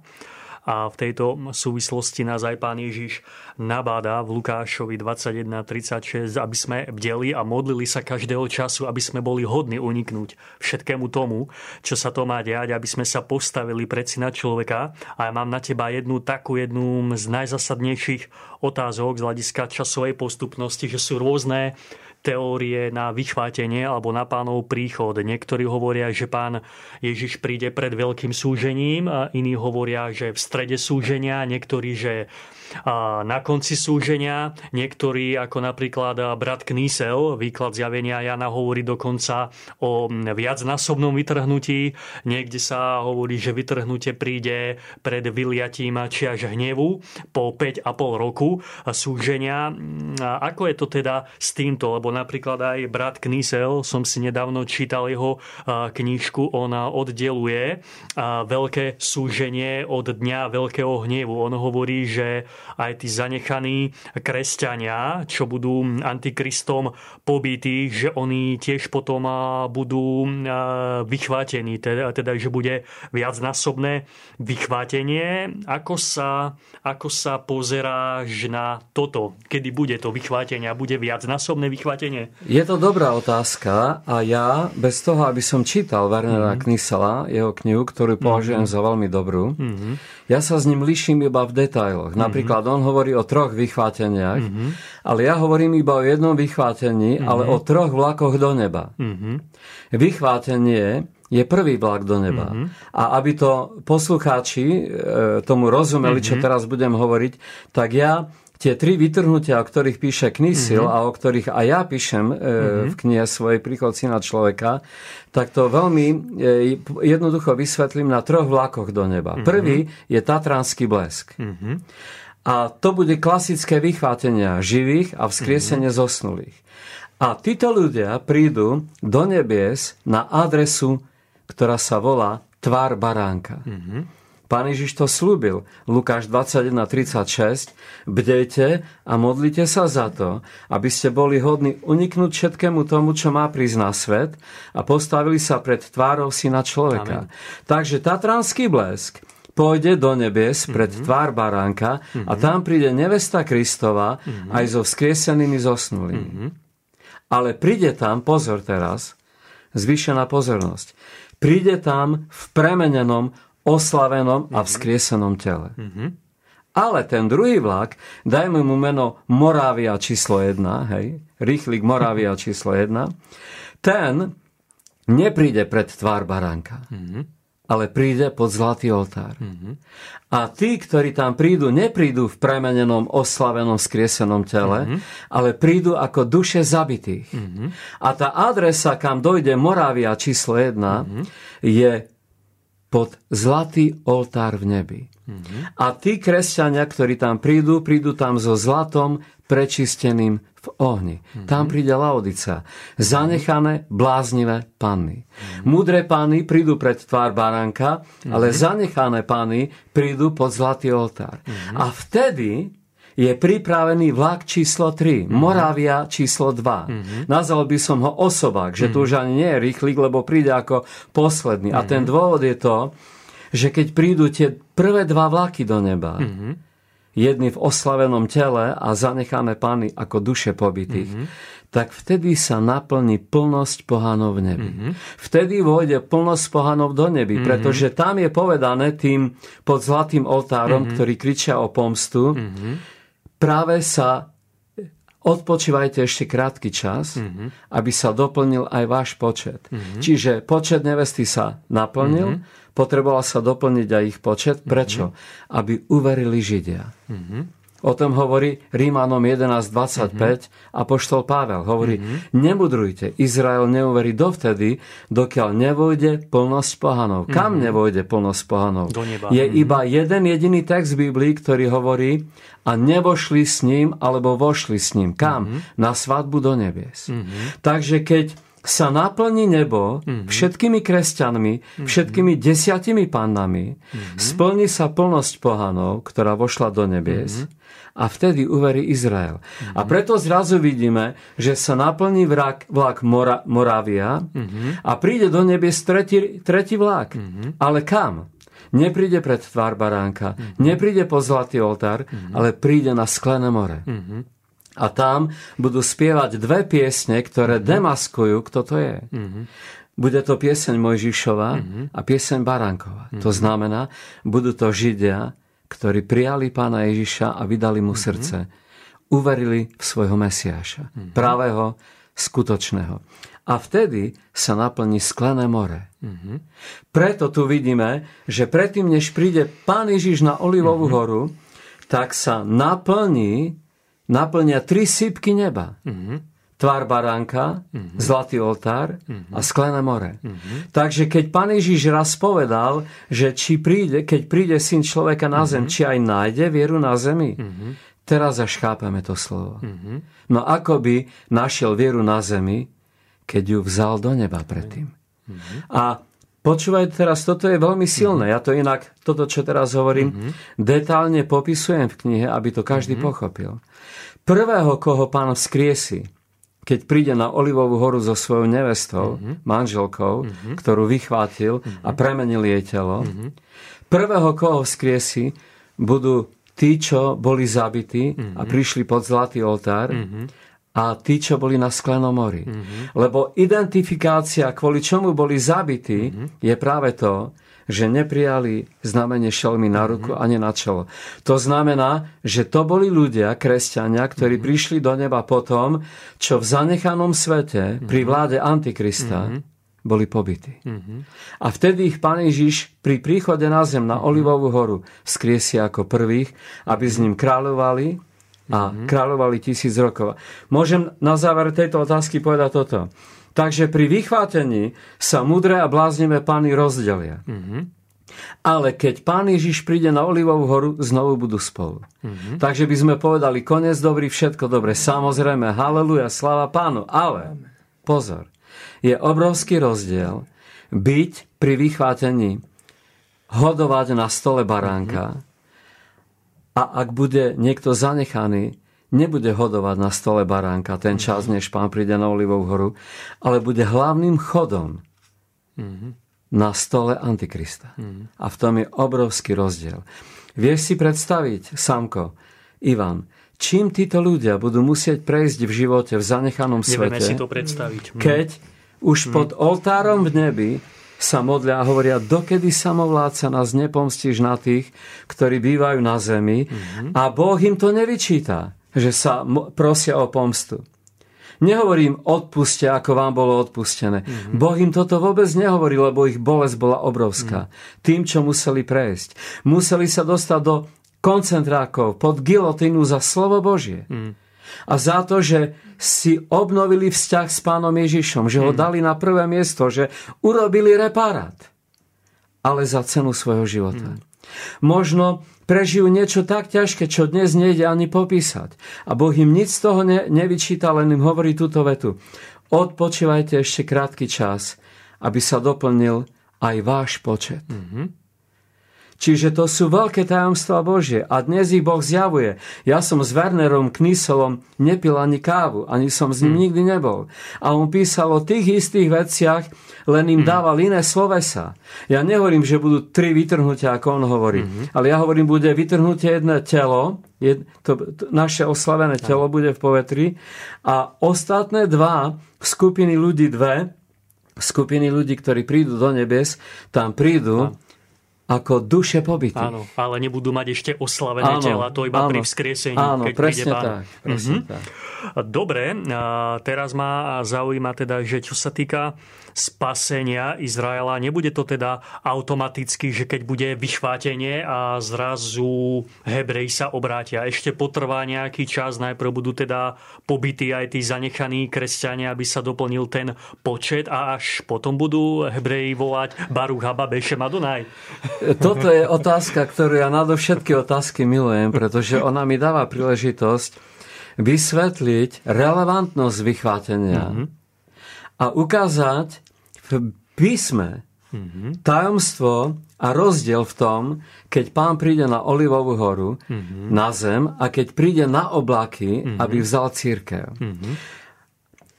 A v tejto súvislosti nás aj pán Ježiš nabáda v Lukášovi 21.36, aby sme bdeli a modlili sa každého času, aby sme boli hodní uniknúť všetkému tomu, čo sa to má diať, aby sme sa postavili pred syna človeka. A ja mám na teba jednu takú jednu z najzasadnejších otázok z hľadiska časovej postupnosti, že sú rôzne teórie na vychvátenie alebo na pánov príchod. Niektorí hovoria, že pán Ježiš príde pred veľkým súžením, iní hovoria, že v strede súženia, niektorí, že na konci súženia. Niektorí, ako napríklad brat Knísel, výklad zjavenia Jana hovorí dokonca o viacnásobnom vytrhnutí. Niekde sa hovorí, že vytrhnutie príde pred vyliatím či až hnevu po 5,5 roku súženia. Ako je to teda s týmto? Lebo napríklad aj brat Knísel, som si nedávno čítal jeho knižku, on oddeluje veľké súženie od dňa veľkého hnevu. On hovorí, že aj tí zanechaní kresťania, čo budú antikristom pobití, že oni tiež potom budú vychvátení, teda, teda že bude viacnásobné vychvátenie. Ako sa, ako sa pozeráš na toto? Kedy bude to vychvátenie? Bude viacnásobné vychvátenie? Je to dobrá otázka a ja bez toho, aby som čítal Wernera mm-hmm. Knisela, jeho knihu, ktorú považujem mm-hmm. za veľmi dobrú, mm-hmm. ja sa s ním líšim iba v detailoch. Napríklad Napríklad on hovorí o troch vychváteniach, mm-hmm. ale ja hovorím iba o jednom vychvátení, mm-hmm. ale o troch vlakoch do neba. Mm-hmm. Vychvátenie je prvý vlak do neba. Mm-hmm. A aby to poslucháči e, tomu rozumeli, mm-hmm. čo mhm. teraz budem hovoriť, tak ja tie tri vytrhnutia, o ktorých píše Knisil mm-hmm. a o ktorých aj ja píšem e, mm-hmm. v knihe svojej príchod syna človeka, tak to veľmi e, jednoducho vysvetlím na troch vlakoch do neba. Mm-hmm. Prvý je Tatranský blesk. Mm-hmm. A to bude klasické vychvátenia živých a vzkriesenie mm-hmm. zosnulých. A títo ľudia prídu do nebies na adresu, ktorá sa volá tvár baránka. Mm-hmm. Pán Ježiš to slúbil. Lukáš 21.36. Bdejte a modlite sa za to, aby ste boli hodní uniknúť všetkému tomu, čo má prísť na svet a postavili sa pred tvárou syna človeka. Amen. Takže Tatranský blesk pôjde do nebies pred mm-hmm. tvár baránka mm-hmm. a tam príde nevesta Kristova mm-hmm. aj so vzkriesenými zosnulými. Mm-hmm. Ale príde tam, pozor teraz, zvýšená pozornosť, príde tam v premenenom, oslavenom mm-hmm. a vzkriesenom tele. Mm-hmm. Ale ten druhý vlak, dajme mu meno Morávia číslo 1, hej, rýchlik Morávia číslo 1, ten nepríde pred tvár baránka. Mm-hmm ale príde pod zlatý oltár. Mm-hmm. A tí, ktorí tam prídu, neprídu v premenenom, oslavenom, skriesenom tele, mm-hmm. ale prídu ako duše zabitých. Mm-hmm. A tá adresa, kam dojde Morávia číslo 1, mm-hmm. je pod zlatý oltár v nebi. Mm-hmm. A tí kresťania, ktorí tam prídu, prídu tam so zlatom prečisteným v ohni. Mm-hmm. Tam príde Laodica. Zanechané, bláznivé panny. Mm-hmm. Múdre panny prídu pred tvár baránka, mm-hmm. ale zanechané panny prídu pod zlatý oltár. Mm-hmm. A vtedy je pripravený vlak číslo 3, mm-hmm. Moravia číslo 2. Mm-hmm. Nazval by som ho osobák, že mm-hmm. to už ani nie je rýchlik, lebo príde ako posledný. Mm-hmm. A ten dôvod je to, že keď prídu tie prvé dva vlaky do neba, mm-hmm jedni v oslavenom tele a zanechané pány ako duše pobytých, mm-hmm. tak vtedy sa naplní plnosť pohanov v nebi. Mm-hmm. Vtedy vojde plnosť pohanov do nebi, mm-hmm. pretože tam je povedané tým pod zlatým oltárom, mm-hmm. ktorí kričia o pomstu, mm-hmm. práve sa odpočívajte ešte krátky čas, mm-hmm. aby sa doplnil aj váš počet. Mm-hmm. Čiže počet nevesty sa naplnil, mm-hmm potreboval sa doplniť aj ich počet. Prečo? Mm-hmm. Aby uverili Židia. Mm-hmm. O tom hovorí Rímanom 11.25 mm-hmm. a poštol Pavel. Hovorí, mm-hmm. nemudrujte, Izrael neuverí dovtedy, dokiaľ nevojde plnosť pohanov. Mm-hmm. Kam nevojde plnosť pohanov? Do neba. Je mm-hmm. iba jeden jediný text v Biblii, ktorý hovorí, a nevošli s ním, alebo vošli s ním. Kam? Mm-hmm. Na svadbu do nebies. Mm-hmm. Takže keď sa naplní nebo mm-hmm. všetkými kresťanmi, mm-hmm. všetkými desiatimi pannami, mm-hmm. splní sa plnosť pohanov, ktorá vošla do nebies mm-hmm. a vtedy uverí Izrael. Mm-hmm. A preto zrazu vidíme, že sa naplní vrak, vlak Mora, Moravia mm-hmm. a príde do nebies tretí, tretí vlak. Mm-hmm. Ale kam? Nepríde pred tvár baránka, mm-hmm. nepríde po zlatý oltár, mm-hmm. ale príde na sklené more. Mm-hmm. A tam budú spievať dve piesne, ktoré mm-hmm. demaskujú, kto to je. Mm-hmm. Bude to pieseň Mojžišova mm-hmm. a pieseň Baránkova. Mm-hmm. To znamená, budú to Židia, ktorí prijali pána Ježiša a vydali mu mm-hmm. srdce. Uverili v svojho Mesiáša. Mm-hmm. Pravého, skutočného. A vtedy sa naplní sklené more. Mm-hmm. Preto tu vidíme, že predtým, než príde Pán Ježiš na Olivovú mm-hmm. horu, tak sa naplní, naplnia tri sípky neba. Mm-hmm. Tvár baránka, mm-hmm. zlatý oltár mm-hmm. a sklené more. Mm-hmm. Takže keď Pán Ježiš raz povedal, že či príde, keď príde syn človeka na zem, mm-hmm. či aj nájde vieru na zemi, mm-hmm. teraz až chápeme to slovo. Mm-hmm. No ako by našiel vieru na zemi, keď ju vzal do neba predtým. Mm-hmm. A počúvajte teraz, toto je veľmi silné. Mm-hmm. Ja to inak, toto, čo teraz hovorím, mm-hmm. detálne popisujem v knihe, aby to každý mm-hmm. pochopil. Prvého, koho pán vzkriesi, keď príde na Olivovú horu so svojou nevestou, mm-hmm. manželkou, mm-hmm. ktorú vychvátil mm-hmm. a premenil jej telo, mm-hmm. prvého, koho vzkriesi, budú tí, čo boli zabití mm-hmm. a prišli pod zlatý oltár mm-hmm a tí, čo boli na Sklenom mori. Mm-hmm. Lebo identifikácia, kvôli čomu boli zabití, mm-hmm. je práve to, že neprijali znamenie šelmy na ruku mm-hmm. ani na čelo. To znamená, že to boli ľudia, kresťania, ktorí mm-hmm. prišli do neba potom, čo v zanechanom svete mm-hmm. pri vláde Antikrista mm-hmm. boli pobytí. Mm-hmm. A vtedy ich Pán Ježiš pri príchode na zem na Olivovú horu skriesia ako prvých, aby s ním kráľovali a mm-hmm. kráľovali tisíc rokov. Môžem na záver tejto otázky povedať toto. Takže pri vychvátení sa mudré a bláznivé pány rozdelia. Mm-hmm. Ale keď pán Ježiš príde na Olivovú horu, znovu budú spolu. Mm-hmm. Takže by sme povedali, koniec dobrý, všetko dobre. Samozrejme, haleluja, sláva pánu. Ale, pozor, je obrovský rozdiel byť pri vychvátení hodovať na stole baránka mm-hmm a ak bude niekto zanechaný, nebude hodovať na stole baránka ten čas, než pán príde na Olivovú horu, ale bude hlavným chodom mm-hmm. na stole Antikrista. Mm-hmm. A v tom je obrovský rozdiel. Vieš si predstaviť, Samko, Ivan, čím títo ľudia budú musieť prejsť v živote v zanechanom Nevieme svete, si to predstaviť. keď už pod oltárom v nebi sa modlia a hovoria, dokedy samovládca nás nepomstíš na tých, ktorí bývajú na zemi mm-hmm. a Boh im to nevyčíta, že sa prosia o pomstu. Nehovorím odpuste, ako vám bolo odpustené. Mm-hmm. Boh im toto vôbec nehovorí, lebo ich bolesť bola obrovská. Mm-hmm. Tým, čo museli prejsť. Museli sa dostať do koncentrákov pod gilotínu za slovo Božie. Mm-hmm a za to, že si obnovili vzťah s pánom Ježišom, že ho hmm. dali na prvé miesto, že urobili reparát, ale za cenu svojho života. Hmm. Možno prežijú niečo tak ťažké, čo dnes nejde ani popísať. A Boh im nič z toho ne, nevyčíta, len im hovorí túto vetu. Odpočívajte ešte krátky čas, aby sa doplnil aj váš počet. Mm-hmm. Čiže to sú veľké tajomstvá Božie a dnes ich Boh zjavuje. Ja som s Wernerom Kniselom nepil ani kávu, ani som s ním hmm. nikdy nebol. A on písal o tých istých veciach, len im hmm. dával iné slovesa. Ja nehovorím, že budú tri vytrhnutia, ako on hovorí, hmm. ale ja hovorím, bude vytrhnutie jedné telo, jed, to, to, naše oslavené telo bude v povetri a ostatné dva skupiny ľudí, dve skupiny ľudí, ktorí prídu do nebes, tam prídu ako duše pobyty. Áno, ale nebudú mať ešte oslavené áno, tela, to iba áno, pri vzkriesení, áno, keď presne pán. Tak, presne mm-hmm. tak. Dobre, teraz ma zaujíma teda, že čo sa týka spasenia Izraela, nebude to teda automaticky, že keď bude vychvátenie a zrazu Hebrej sa obrátia. Ešte potrvá nejaký čas, najprv budú teda pobytí aj tí zanechaní kresťania, aby sa doplnil ten počet a až potom budú Hebreji volať Baruch Haba Bešem Adonai. Toto je otázka, ktorú ja nadovšetky otázky milujem, pretože ona mi dáva príležitosť vysvetliť relevantnosť vychvátenia mm-hmm. A ukázať v písme mm-hmm. tajomstvo a rozdiel v tom, keď pán príde na Olivovú horu, mm-hmm. na zem a keď príde na oblaky, mm-hmm. aby vzal církev. Mm-hmm.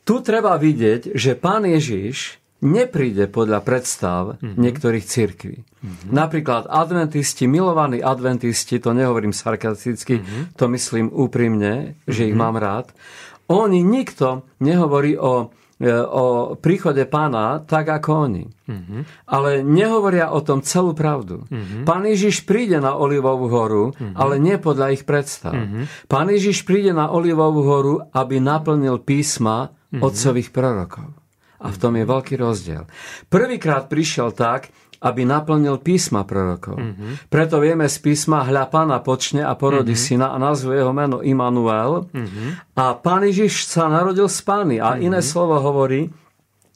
Tu treba vidieť, že pán Ježiš nepríde podľa predstav mm-hmm. niektorých cirkví. Mm-hmm. Napríklad adventisti, milovaní adventisti, to nehovorím sarkasticky, mm-hmm. to myslím úprimne, že mm-hmm. ich mám rád, oni nikto nehovorí o o príchode pána tak ako oni. Mm-hmm. Ale nehovoria o tom celú pravdu. Mm-hmm. Pán Ježiš príde na Olivovú horu, mm-hmm. ale nie podľa ich predstav. Mm-hmm. Pán Ježiš príde na Olivovú horu, aby naplnil písma mm-hmm. otcových prorokov. A v tom je veľký rozdiel. Prvýkrát prišiel tak, aby naplnil písma prorokov. Mm-hmm. Preto vieme z písma hľa pána počne a porodí mm-hmm. syna a nazve jeho meno Immanuel. Mm-hmm. A pán Ježiš sa narodil z pány. A mm-hmm. iné slovo hovorí,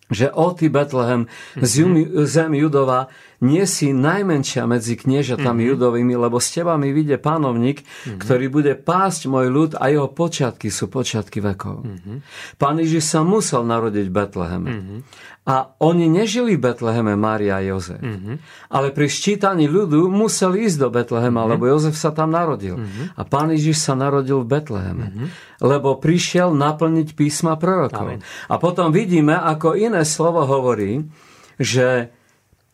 že o ty Betlehem, mm-hmm. zem Judova, nie si najmenšia medzi kniežatami mm-hmm. judovými, lebo s teba mi vyjde pánovník, mm-hmm. ktorý bude pásť môj ľud a jeho počiatky sú počiatky vekov. Mm-hmm. Pán Ježiš sa musel narodiť v Betleheme. Mm-hmm. A oni nežili v Betleheme, Mária a Jozef. Mm-hmm. Ale pri ščítaní ľudu museli ísť do Betlehema, mm-hmm. lebo Jozef sa tam narodil. Mm-hmm. A pán Ježiš sa narodil v Betleheme. Mm-hmm. Lebo prišiel naplniť písma prorokov. Amen. A potom vidíme, ako iné slovo hovorí, že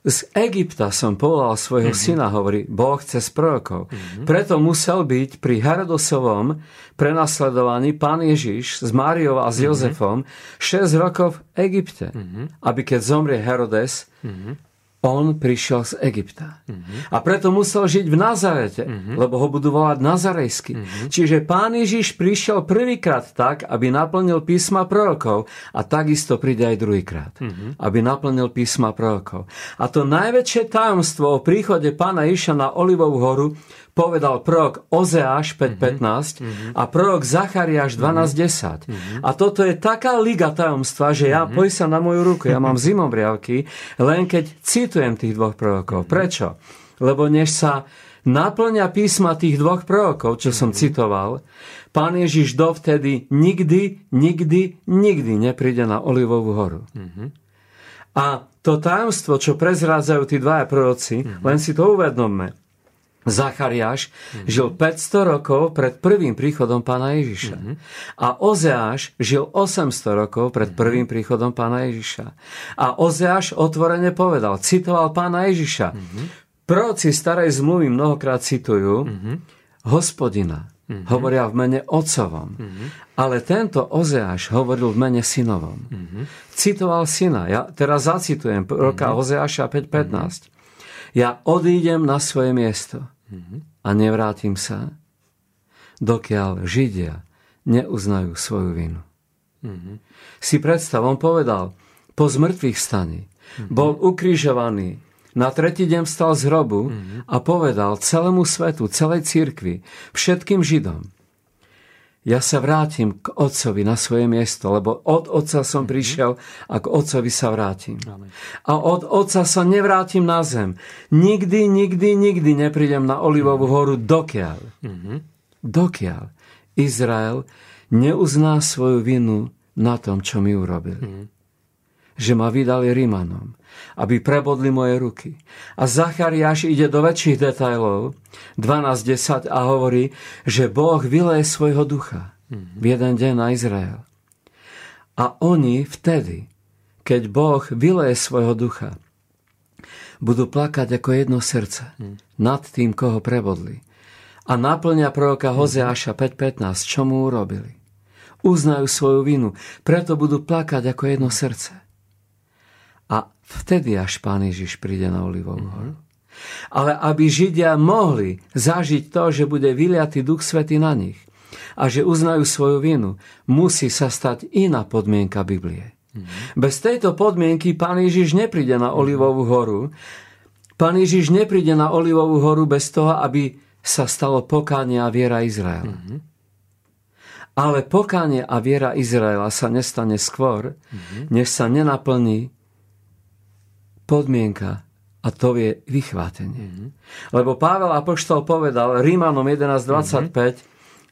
z Egypta som povolal svojho mm-hmm. syna, hovorí Boh cez prorokov. Mm-hmm. Preto musel byť pri Herodosovom prenasledovaní pán Ježiš s Máriou a s mm-hmm. Jozefom 6 rokov v Egypte. Mm-hmm. Aby keď zomrie Herodes, mm-hmm on prišiel z Egypta. Uh-huh. A preto musel žiť v Nazarete, uh-huh. lebo ho budú volať Nazarejsky. Uh-huh. Čiže pán Ježiš prišiel prvýkrát tak, aby naplnil písma prorokov a takisto príde aj druhýkrát, uh-huh. aby naplnil písma prorokov. A to najväčšie tajomstvo o príchode pána Ježiša na Olivovú horu povedal prorok Ozeáš 5.15 mm-hmm. a prorok Zachariáš 12.10. Mm-hmm. A toto je taká liga tajomstva, že ja, mm-hmm. poj sa na moju ruku, ja mám zimobriavky, len keď citujem tých dvoch prorokov. Mm-hmm. Prečo? Lebo než sa naplňa písma tých dvoch prorokov, čo som citoval, pán Ježiš dovtedy nikdy, nikdy, nikdy nepríde na Olivovú horu. Mm-hmm. A to tajomstvo, čo prezrádzajú tí dvaja proroci, mm-hmm. len si to uvedomme. Zachariáš mm-hmm. žil 500 rokov pred prvým príchodom pána Ježiša. Mm-hmm. A Ozeáš žil 800 rokov pred mm-hmm. prvým príchodom pána Ježiša. A Ozeáš otvorene povedal, citoval pána Ježiša. Mm-hmm. Proroci starej zmluvy mnohokrát citujú mm-hmm. hospodina. Mm-hmm. Hovoria v mene otcovom. Mm-hmm. Ale tento Ozeáš hovoril v mene synovom. Mm-hmm. Citoval syna. Ja teraz zacitujem roka mm-hmm. Ozeáša 5.15. Mm-hmm. Ja odídem na svoje miesto a nevrátim sa, dokiaľ Židia neuznajú svoju vinu. Mm-hmm. Si predstav, on povedal, po zmrtvých stani, mm-hmm. bol ukrižovaný, na tretí deň vstal z hrobu mm-hmm. a povedal celému svetu, celej cirkvi, všetkým Židom, ja sa vrátim k otcovi na svoje miesto, lebo od otca som mhm. prišiel a k otcovi sa vrátim. Amen. A od otca sa nevrátim na zem. Nikdy, nikdy, nikdy neprídem na Olivovú mhm. horu, dokiaľ, mm-hmm. dokiaľ Izrael neuzná svoju vinu na tom, čo mi urobili. Mm-hmm že ma vydali Rímanom, aby prebodli moje ruky. A Zachariáš ide do väčších detajlov, 12.10 a hovorí, že Boh vyleje svojho ducha v jeden deň na Izrael. A oni vtedy, keď Boh vyleje svojho ducha, budú plakať ako jedno srdce nad tým, koho prebodli. A naplňa proroka Hozeáša 5.15, čo mu urobili. Uznajú svoju vinu, preto budú plakať ako jedno srdce. A vtedy až Pán Ježiš príde na Olivovú mm-hmm. horu. Ale aby Židia mohli zažiť to, že bude vyliatý Duch Svety na nich a že uznajú svoju vinu, musí sa stať iná podmienka Biblie. Mm-hmm. Bez tejto podmienky Pán Ježiš nepríde na Olivovú horu. Pán Ježiš nepríde na Olivovú horu bez toho, aby sa stalo pokánie a viera Izraela. Mm-hmm. Ale pokánie a viera Izraela sa nestane skôr, mm-hmm. než sa nenaplní podmienka a to je vychvátenie. Mm-hmm. Lebo Pavel Apoštol povedal Rímanom 11.25 mm-hmm.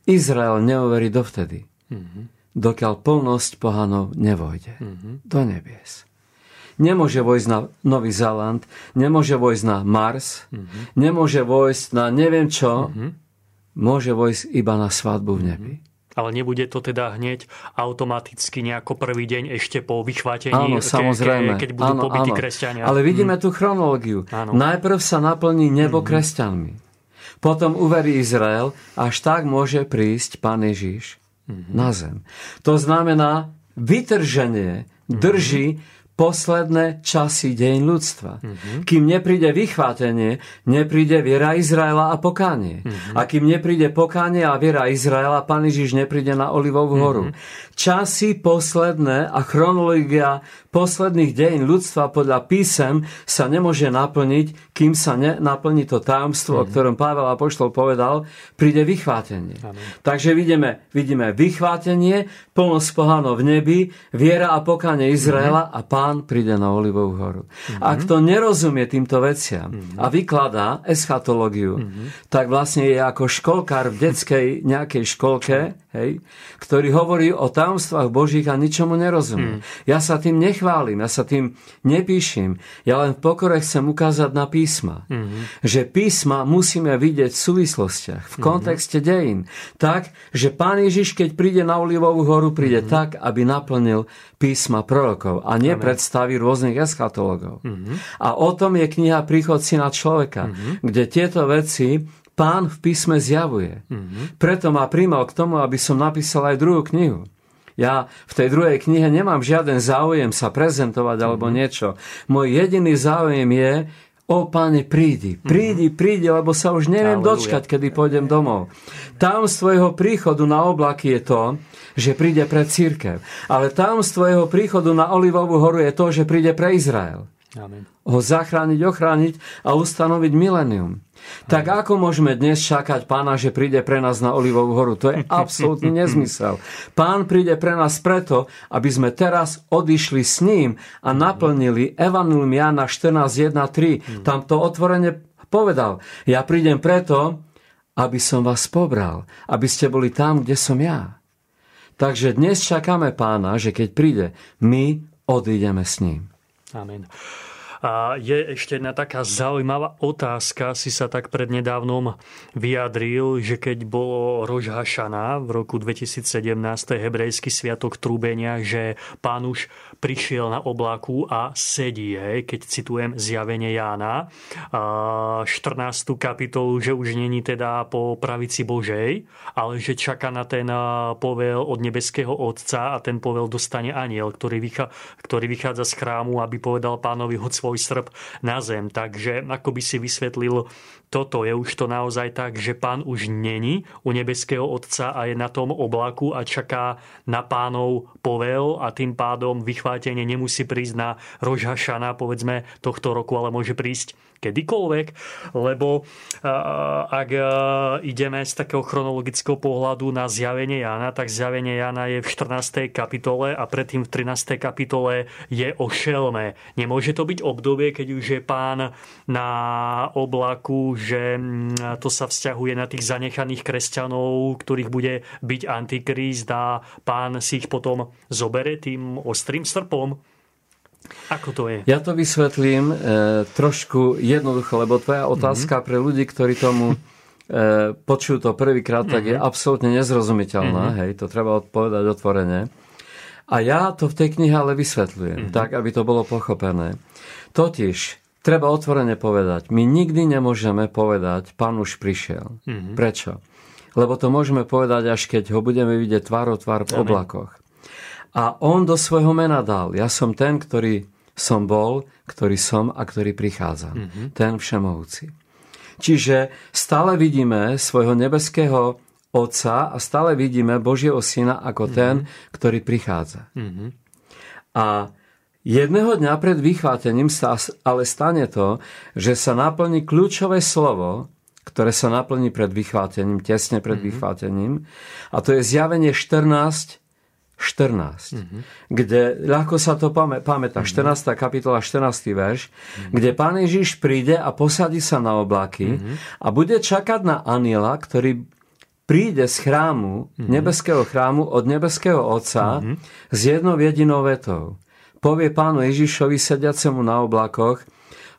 Izrael neuverí dovtedy, mm-hmm. dokiaľ plnosť pohanov nevojde mm-hmm. do nebies. Nemôže vojsť na Nový Zeland, nemôže vojsť na Mars, mm-hmm. nemôže vojsť na neviem čo, mm-hmm. môže vojsť iba na svadbu v nebi. Mm-hmm. Ale nebude to teda hneď automaticky nejako prvý deň ešte po vychvátení, áno, samozrejme. Ke, keď budú áno, pobytí áno. kresťania. Ale vidíme hmm. tú chronológiu. Áno. Najprv sa naplní nebo hmm. kresťanmi. Potom uverí Izrael, až tak môže prísť Pán Ježiš hmm. na zem. To znamená, vytrženie drží posledné časy deň ľudstva. Mm-hmm. Kým nepríde vychvátenie, nepríde viera Izraela a pokánie. Mm-hmm. A kým nepríde pokánie a viera Izraela, Pán Ježiš nepríde na Olivovú horu. Mm-hmm. Časy posledné a chronológia posledných dejín ľudstva podľa písem sa nemôže naplniť, kým sa nenaplní to tajomstvo, mm-hmm. o ktorom Pavel Apoštol povedal, príde vychvátenie. Amen. Takže vidíme, vidíme vychvátenie, plnosť pohánov v nebi, viera a pokánie Izraela mm-hmm. a Pán príde na Olivovú horu. Mm-hmm. Ak to nerozumie týmto veciam mm-hmm. a vykladá eschatológiu, mm-hmm. tak vlastne je ako školkár v detskej nejakej školke, hej, ktorý hovorí o tajomstvách Božích a ničomu nerozumie. Mm. Ja sa tým nechválim, ja sa tým nepíšim. Ja len v pokore chcem ukázať na písma. Mm-hmm. Že písma musíme vidieť v súvislostiach, v kontexte mm-hmm. dejín. Tak, že pán Ježiš, keď príde na Olivovú horu, príde mm-hmm. tak, aby naplnil písma prorokov a nie Amen. predstaví rôznych eschatologov. Mm-hmm. A o tom je kniha Príchod syna človeka, mm-hmm. kde tieto veci pán v písme zjavuje. Mm-hmm. Preto ma príjmal k tomu, aby som napísal aj druhú knihu. Ja v tej druhej knihe nemám žiaden záujem sa prezentovať alebo niečo. Môj jediný záujem je, o páne, prídi, prídi, prídi, lebo sa už neviem Aleluja. dočkať, kedy pôjdem domov. Tajomstvo jeho príchodu na oblaky je to, že príde pre církev. Ale tajomstvo jeho príchodu na Olivovú horu je to, že príde pre Izrael. Amen. Ho zachrániť, ochrániť a ustanoviť milenium. Tak ako môžeme dnes čakať pána, že príde pre nás na Olivovú horu? To je absolútny nezmysel. Pán príde pre nás preto, aby sme teraz odišli s ním a naplnili Evangelium Jana 14.1.3. Tam to otvorene povedal. Ja prídem preto, aby som vás pobral, aby ste boli tam, kde som ja. Takže dnes čakáme pána, že keď príde, my odídeme s ním. Amen. A je ešte jedna taká zaujímavá otázka, si sa tak prednedávnom vyjadril, že keď bolo Rož Hašana v roku 2017, hebrejský sviatok trúbenia, že pán už prišiel na oblaku a sedí, hej, keď citujem zjavenie Jána, 14. kapitolu, že už není teda po pravici Božej, ale že čaká na ten povel od nebeského Otca a ten povel dostane aniel, ktorý, ktorý vychádza z chrámu, aby povedal pánovi, hoď svoj srp na zem. Takže ako by si vysvetlil toto, je už to naozaj tak, že pán už není u nebeského Otca a je na tom oblaku a čaká na pánov povel a tým pádom vychvátenie nemusí prísť na Rožhašana, povedzme, tohto roku, ale môže prísť kedykoľvek, lebo ak ideme z takého chronologického pohľadu na zjavenie Jana, tak zjavenie Jana je v 14. kapitole a predtým v 13. kapitole je o šelme. Nemôže to byť obdobie, keď už je pán na oblaku, že to sa vzťahuje na tých zanechaných kresťanov, ktorých bude byť antikrist a pán si ich potom zobere tým ostrým srpom. Ako to je? Ja to vysvetlím e, trošku jednoducho, lebo tvoja otázka mm-hmm. pre ľudí, ktorí tomu e, počujú to prvýkrát, mm-hmm. tak je mhm. absolútne nezrozumiteľná. Mm-hmm. Hej, to treba odpovedať otvorene. A ja to v tej knihe ale vysvetľujem, mm-hmm. tak, aby to bolo pochopené. Totiž, treba otvorene povedať, my nikdy nemôžeme povedať, pán už prišiel. Mm-hmm. Prečo? Lebo to môžeme povedať, až keď ho budeme vidieť tvár o tvár v oblakoch. A on do svojho mena dal. Ja som ten, ktorý som bol, ktorý som a ktorý prichádza. Mm-hmm. Ten všemohúci. Čiže stále vidíme svojho nebeského Otca a stále vidíme Božieho Syna ako mm-hmm. ten, ktorý prichádza. Mm-hmm. A jedného dňa pred vychvátením sa ale stane to, že sa naplní kľúčové slovo, ktoré sa naplní pred vychvátením, tesne pred mm-hmm. vychvátením. A to je zjavenie 14, 14, mm-hmm. kde ľahko sa to pamätá, mm-hmm. 14. kapitola, 14. verš, mm-hmm. kde pán Ježiš príde a posadí sa na oblaky mm-hmm. a bude čakať na aniela, ktorý príde z chrámu, mm-hmm. nebeského chrámu od nebeského Otca mm-hmm. s jednou jedinou vetou. Povie pánu Ježišovi sediacemu na oblakoch,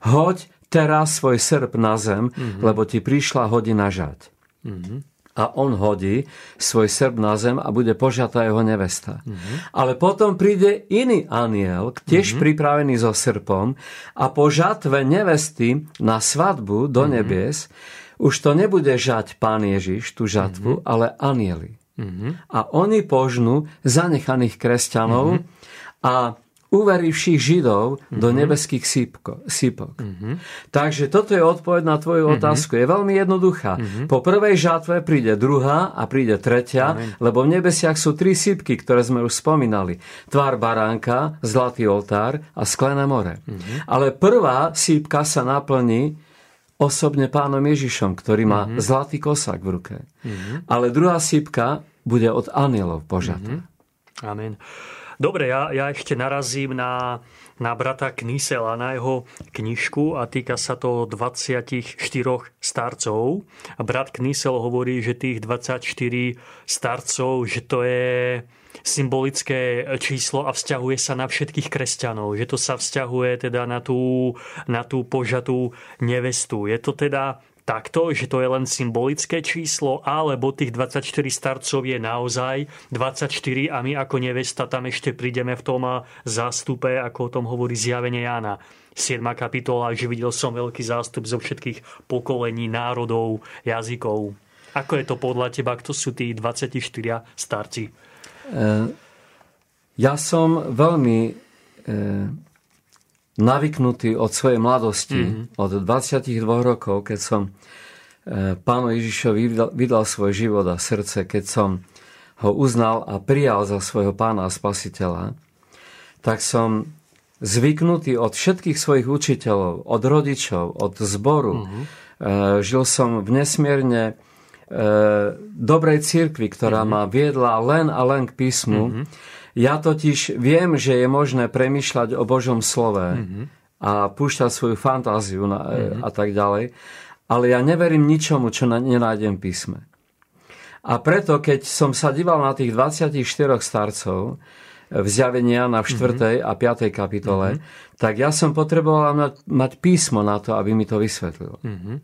hoď teraz svoj srp na zem, mm-hmm. lebo ti prišla hodina žať. Mm-hmm. A on hodí svoj srb na zem a bude požatá jeho nevesta. Mm-hmm. Ale potom príde iný aniel, tiež mm-hmm. pripravený so srpom a po žatve nevesty na svadbu do mm-hmm. nebies už to nebude žať pán Ježiš, tú žatvu, mm-hmm. ale anieli. Mm-hmm. A oni požnú zanechaných kresťanov mm-hmm. a uverivších Židov mm-hmm. do mhm. nebeských sípko, sípok. Mm-hmm. Takže toto je odpoveď na tvoju mm-hmm. otázku. Je veľmi jednoduchá. Mm-hmm. Po prvej žatve príde druhá a príde tretia, Amen. lebo v nebesiach sú tri sípky, ktoré sme už spomínali. Tvár baránka, zlatý oltár a sklené more. Mm-hmm. Ale prvá sípka sa naplní osobne pánom Ježišom, ktorý má mm-hmm. zlatý kosák v ruke. Mm-hmm. Ale druhá sípka bude od anielov požatá. Mm-hmm. Amen. Dobre, ja, ja ešte narazím na, na brata Knisela, na jeho knižku a týka sa to 24 starcov. Brat Knisel hovorí, že tých 24 starcov, že to je symbolické číslo a vzťahuje sa na všetkých kresťanov, že to sa vzťahuje teda na tú, na tú požatú nevestu. Je to teda takto, že to je len symbolické číslo, alebo tých 24 starcov je naozaj 24 a my ako nevesta tam ešte prídeme v tom zástupe, ako o tom hovorí zjavenie Jána. 7. kapitola, že videl som veľký zástup zo všetkých pokolení, národov, jazykov. Ako je to podľa teba, kto sú tí 24 starci? Eh, ja som veľmi eh, navyknutý od svojej mladosti, mm-hmm. od 22 rokov, keď som e, pánu Ježišovi vydal, svoj život a srdce, keď som ho uznal a prijal za svojho pána a spasiteľa, tak som zvyknutý od všetkých svojich učiteľov, od rodičov, od zboru. Mm-hmm. Žil som v nesmierne e, dobrej cirkvi, ktorá mm-hmm. ma viedla len a len k písmu. Mm-hmm ja totiž viem, že je možné premyšľať o Božom slove mm-hmm. a púšťať svoju fantáziu na, mm-hmm. a tak ďalej, ale ja neverím ničomu, čo na, nenájdem písme. A preto, keď som sa díval na tých 24 starcov, v zjavenia na 4. Mm-hmm. a 5. kapitole, mm-hmm. tak ja som potreboval mať, mať písmo na to, aby mi to vysvetlilo. Mm-hmm.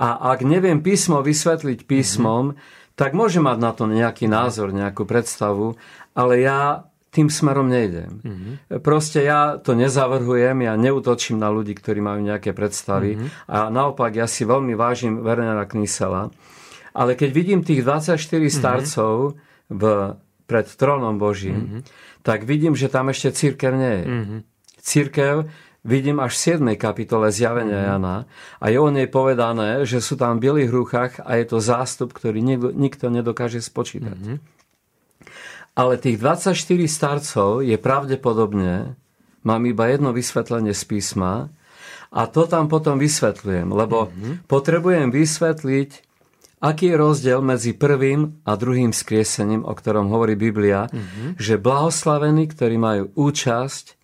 A ak neviem písmo vysvetliť písmom, mm-hmm. Tak môžem mať na to nejaký názor, nejakú predstavu, ale ja tým smerom nejdem. Mm-hmm. Proste ja to nezavrhujem, ja neutočím na ľudí, ktorí majú nejaké predstavy mm-hmm. a naopak ja si veľmi vážim Wernera Knisela. Ale keď vidím tých 24 mm-hmm. starcov v, pred trónom Božím, mm-hmm. tak vidím, že tam ešte církev nie je. Mm-hmm. Církev vidím až v 7. kapitole zjavenia mm-hmm. Jana a je o nej povedané, že sú tam v bielých rúchach a je to zástup, ktorý nikto, nikto nedokáže spočítať. Mm-hmm. Ale tých 24 starcov je pravdepodobne, mám iba jedno vysvetlenie z písma, a to tam potom vysvetľujem, lebo mm-hmm. potrebujem vysvetliť, aký je rozdiel medzi prvým a druhým skriesením, o ktorom hovorí Biblia, mm-hmm. že blahoslavení, ktorí majú účasť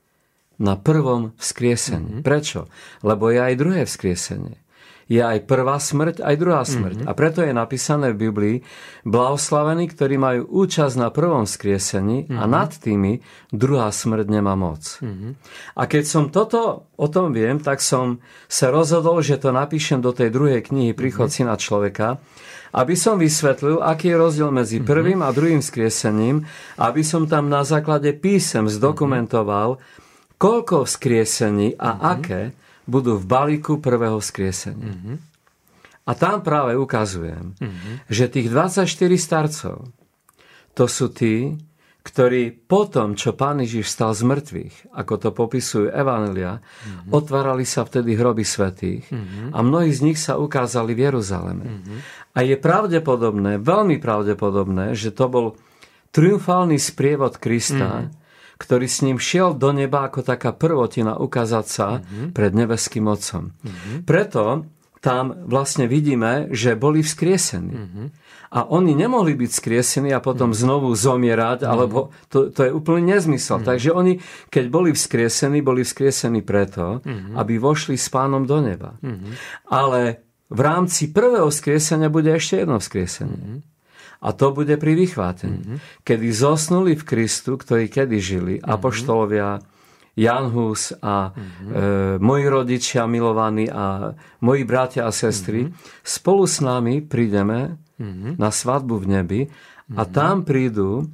na prvom vzkriesení. Mm-hmm. Prečo? Lebo je aj druhé vzkriesenie je aj prvá smrť, aj druhá smrť. Mm-hmm. A preto je napísané v Biblii, blahoslavení, ktorí majú účasť na prvom skriesení mm-hmm. a mhm. nad tými druhá smrť nemá moc. Mm-hmm. A keď som toto o tom viem, tak som sa rozhodol, že to napíšem do tej druhej knihy Príchod mm-hmm. syna človeka, aby som vysvetlil, aký je rozdiel medzi mhm. prvým a druhým skriesením, aby som tam na základe písem zdokumentoval, koľko vzkriesení a mm-hmm. aké budú v balíku prvého skriesenia. Mm-hmm. A tam práve ukazujem, mm-hmm. že tých 24 starcov, to sú tí, ktorí potom, čo Pán Ježiš stal z mŕtvych, ako to popisujú Evangelia, mm-hmm. otvárali sa vtedy hroby svetých mm-hmm. a mnohí z nich sa ukázali v Jeruzaleme. Mm-hmm. A je pravdepodobné, veľmi pravdepodobné, že to bol triumfálny sprievod Krista, mm-hmm ktorý s ním šiel do neba ako taká prvotina ukázať sa mm-hmm. pred nebeským Otcom. Mm-hmm. Preto tam vlastne vidíme, že boli vzkriesení. Mm-hmm. A oni nemohli byť skriesení a potom mm-hmm. znovu zomierať, mm-hmm. alebo to, to je úplný nezmysel. Mm-hmm. Takže oni, keď boli vzkriesení, boli vzkriesení preto, mm-hmm. aby vošli s pánom do neba. Mm-hmm. Ale v rámci prvého vzkriesenia bude ešte jedno vzkriesenie. Mm-hmm. A to bude pri vychvátení. Mm-hmm. Kedy zosnuli v Kristu, ktorí kedy žili, mm-hmm. apoštolovia, Jan Hus a mm-hmm. e, moji rodičia milovaní a moji bratia a sestry, mm-hmm. spolu s nami prídeme mm-hmm. na svadbu v nebi a mm-hmm. tam prídu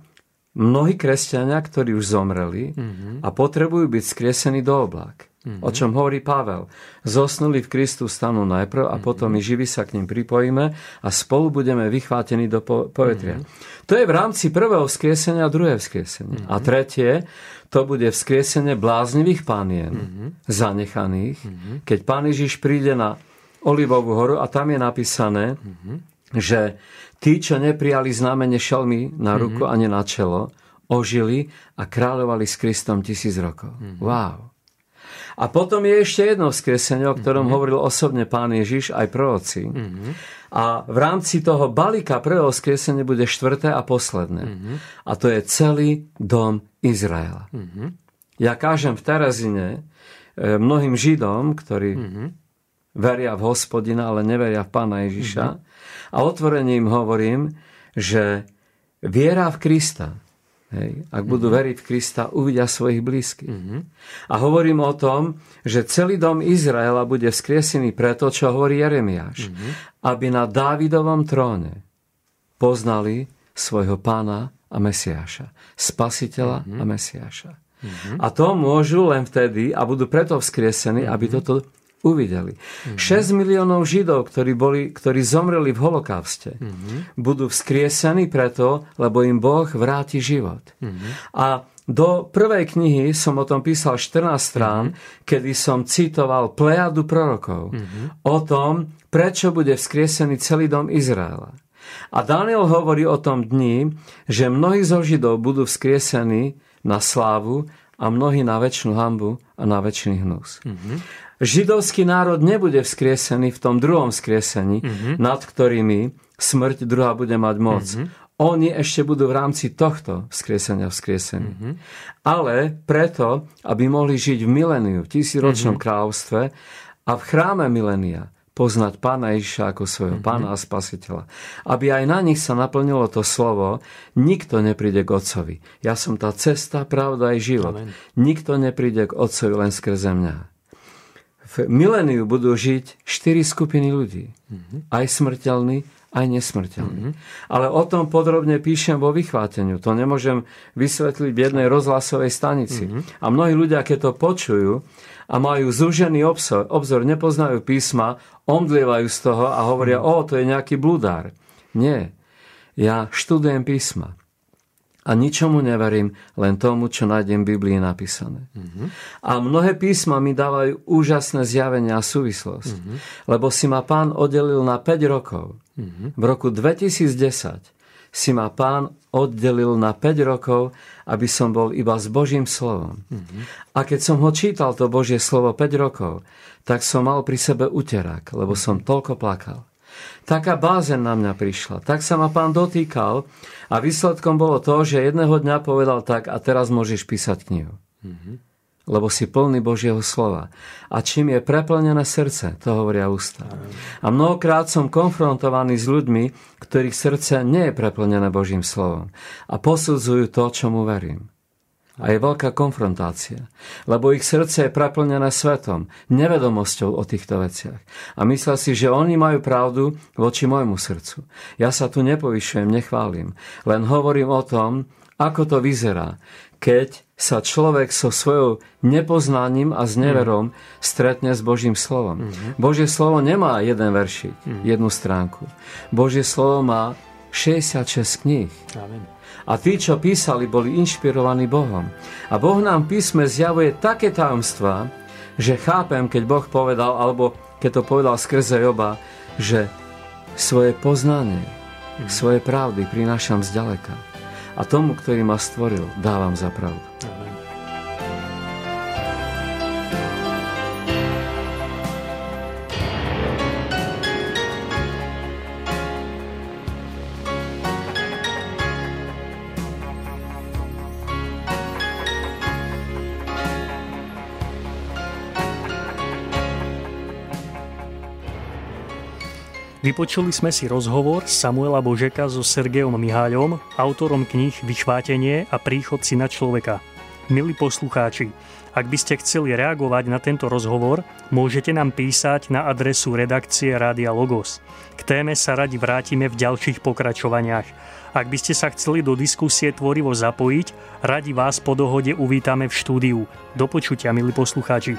mnohí kresťania, ktorí už zomreli mm-hmm. a potrebujú byť skriesení do oblák. Mm-hmm. O čom hovorí Pavel. Zosnuli v Kristu stanú najprv a mm-hmm. potom my živí sa k ním pripojíme a spolu budeme vychvátení do po- povetria. Mm-hmm. To je v rámci prvého vzkriesenia a druhé vzkriesenie. Mm-hmm. A tretie, to bude vzkriesenie bláznivých pánien, mm-hmm. zanechaných, mm-hmm. keď pán Ježiš príde na Olivovú horu a tam je napísané, mm-hmm. že tí, čo neprijali znamenie šelmy na ruku mm-hmm. ani na čelo, ožili a kráľovali s Kristom tisíc rokov. Mm-hmm. Wow. A potom je ešte jedno vzkriesenie, o ktorom mm-hmm. hovoril osobne pán Ježiš aj proroci. Mm-hmm. A v rámci toho balíka prvého vzkriesenia bude štvrté a posledné. Mm-hmm. A to je celý dom Izraela. Mm-hmm. Ja kážem v Terezine e, mnohým Židom, ktorí mm-hmm. veria v hospodina, ale neveria v pána Ježiša. Mm-hmm. A otvorene im hovorím, že viera v Krista Hej. Ak budú mm-hmm. veriť v Krista, uvidia svojich blízkych. Mm-hmm. A hovorím o tom, že celý dom Izraela bude vzkriesený preto, čo hovorí Jeremiáš. Mm-hmm. Aby na Dávidovom tróne poznali svojho pána a Mesiáša. Spasiteľa mm-hmm. a Mesiáša. Mm-hmm. A to môžu len vtedy a budú preto vzkriesení, mm-hmm. aby toto uvideli. Mm-hmm. 6 miliónov Židov, ktorí, boli, ktorí zomreli v holokauste, mm-hmm. budú vzkriesení preto, lebo im Boh vráti život. Mm-hmm. A do prvej knihy som o tom písal 14 strán, mm-hmm. kedy som citoval plejadu prorokov mm-hmm. o tom, prečo bude vzkriesený celý dom Izraela. A Daniel hovorí o tom dni, že mnohí zo Židov budú vzkriesení na slávu a mnohí na väčšinu hambu a na väčší hnus. Mm-hmm židovský národ nebude vzkriesený v tom druhom vzkriesení, mm-hmm. nad ktorými smrť druhá bude mať moc. Mm-hmm. Oni ešte budú v rámci tohto vzkriesenia vzkriesení. Mm-hmm. Ale preto, aby mohli žiť v miléniu, v tisíročnom mm-hmm. kráľovstve a v chráme milénia, poznať Pána Ježiša ako svojho mm-hmm. Pána a Spasiteľa. Aby aj na nich sa naplnilo to slovo, nikto nepríde k Otcovi. Ja som tá cesta, pravda aj život. Amen. Nikto nepríde k Otcovi len skrze mňa v miléniu budú žiť štyri skupiny ľudí. Mm-hmm. Aj smrteľní, aj nesmrteľní. Mm-hmm. Ale o tom podrobne píšem vo vychváteniu. To nemôžem vysvetliť v jednej rozhlasovej stanici. Mm-hmm. A mnohí ľudia, keď to počujú a majú zúžený obzor, obzor nepoznajú písma, omdlievajú z toho a hovoria, mm-hmm. o, to je nejaký bludár. Nie. Ja študujem písma a ničomu neverím, len tomu, čo nájdem v Biblii napísané. Mm-hmm. A mnohé písma mi dávajú úžasné zjavenia a súvislosť, mm-hmm. lebo si ma pán oddelil na 5 rokov. Mm-hmm. V roku 2010 si ma pán oddelil na 5 rokov, aby som bol iba s Božím slovom. Mm-hmm. A keď som ho čítal, to Božie slovo 5 rokov, tak som mal pri sebe uterák, lebo som toľko plakal. Taká bázen na mňa prišla. Tak sa ma pán dotýkal a výsledkom bolo to, že jedného dňa povedal tak a teraz môžeš písať knihu. Mm-hmm. Lebo si plný Božieho slova. A čím je preplnené srdce, to hovoria ústa. A mnohokrát som konfrontovaný s ľuďmi, ktorých srdce nie je preplnené Božím slovom. A posudzujú to, čomu verím. A je veľká konfrontácia, lebo ich srdce je preplnené svetom, nevedomosťou o týchto veciach. A myslia si, že oni majú pravdu voči môjmu srdcu. Ja sa tu nepovyšujem, nechválim, len hovorím o tom, ako to vyzerá, keď sa človek so svojou nepoznaním a s neverom stretne s Božím slovom. Mm-hmm. Božie slovo nemá jeden veršik, mm-hmm. jednu stránku. Božie slovo má 66 kníh. Amen. A tí, čo písali, boli inšpirovaní Bohom. A Boh nám písme zjavuje také tajomstvá, že chápem, keď Boh povedal, alebo keď to povedal skrze Joba, že svoje poznanie, mm. svoje pravdy prinášam zďaleka. A tomu, ktorý ma stvoril, dávam za pravdu. Amen. Vypočuli sme si rozhovor Samuela Božeka so Sergejom Miháľom, autorom kníh Vychvátenie a príchod syna človeka. Milí poslucháči, Ak by ste chceli reagovať na tento rozhovor, môžete nám písať na adresu redakcie Rádia Logos. K téme sa radi vrátime v ďalších pokračovaniach. Ak by ste sa chceli do diskusie tvorivo zapojiť, radi vás po dohode uvítame v štúdiu. Do počutia, milí poslucháči.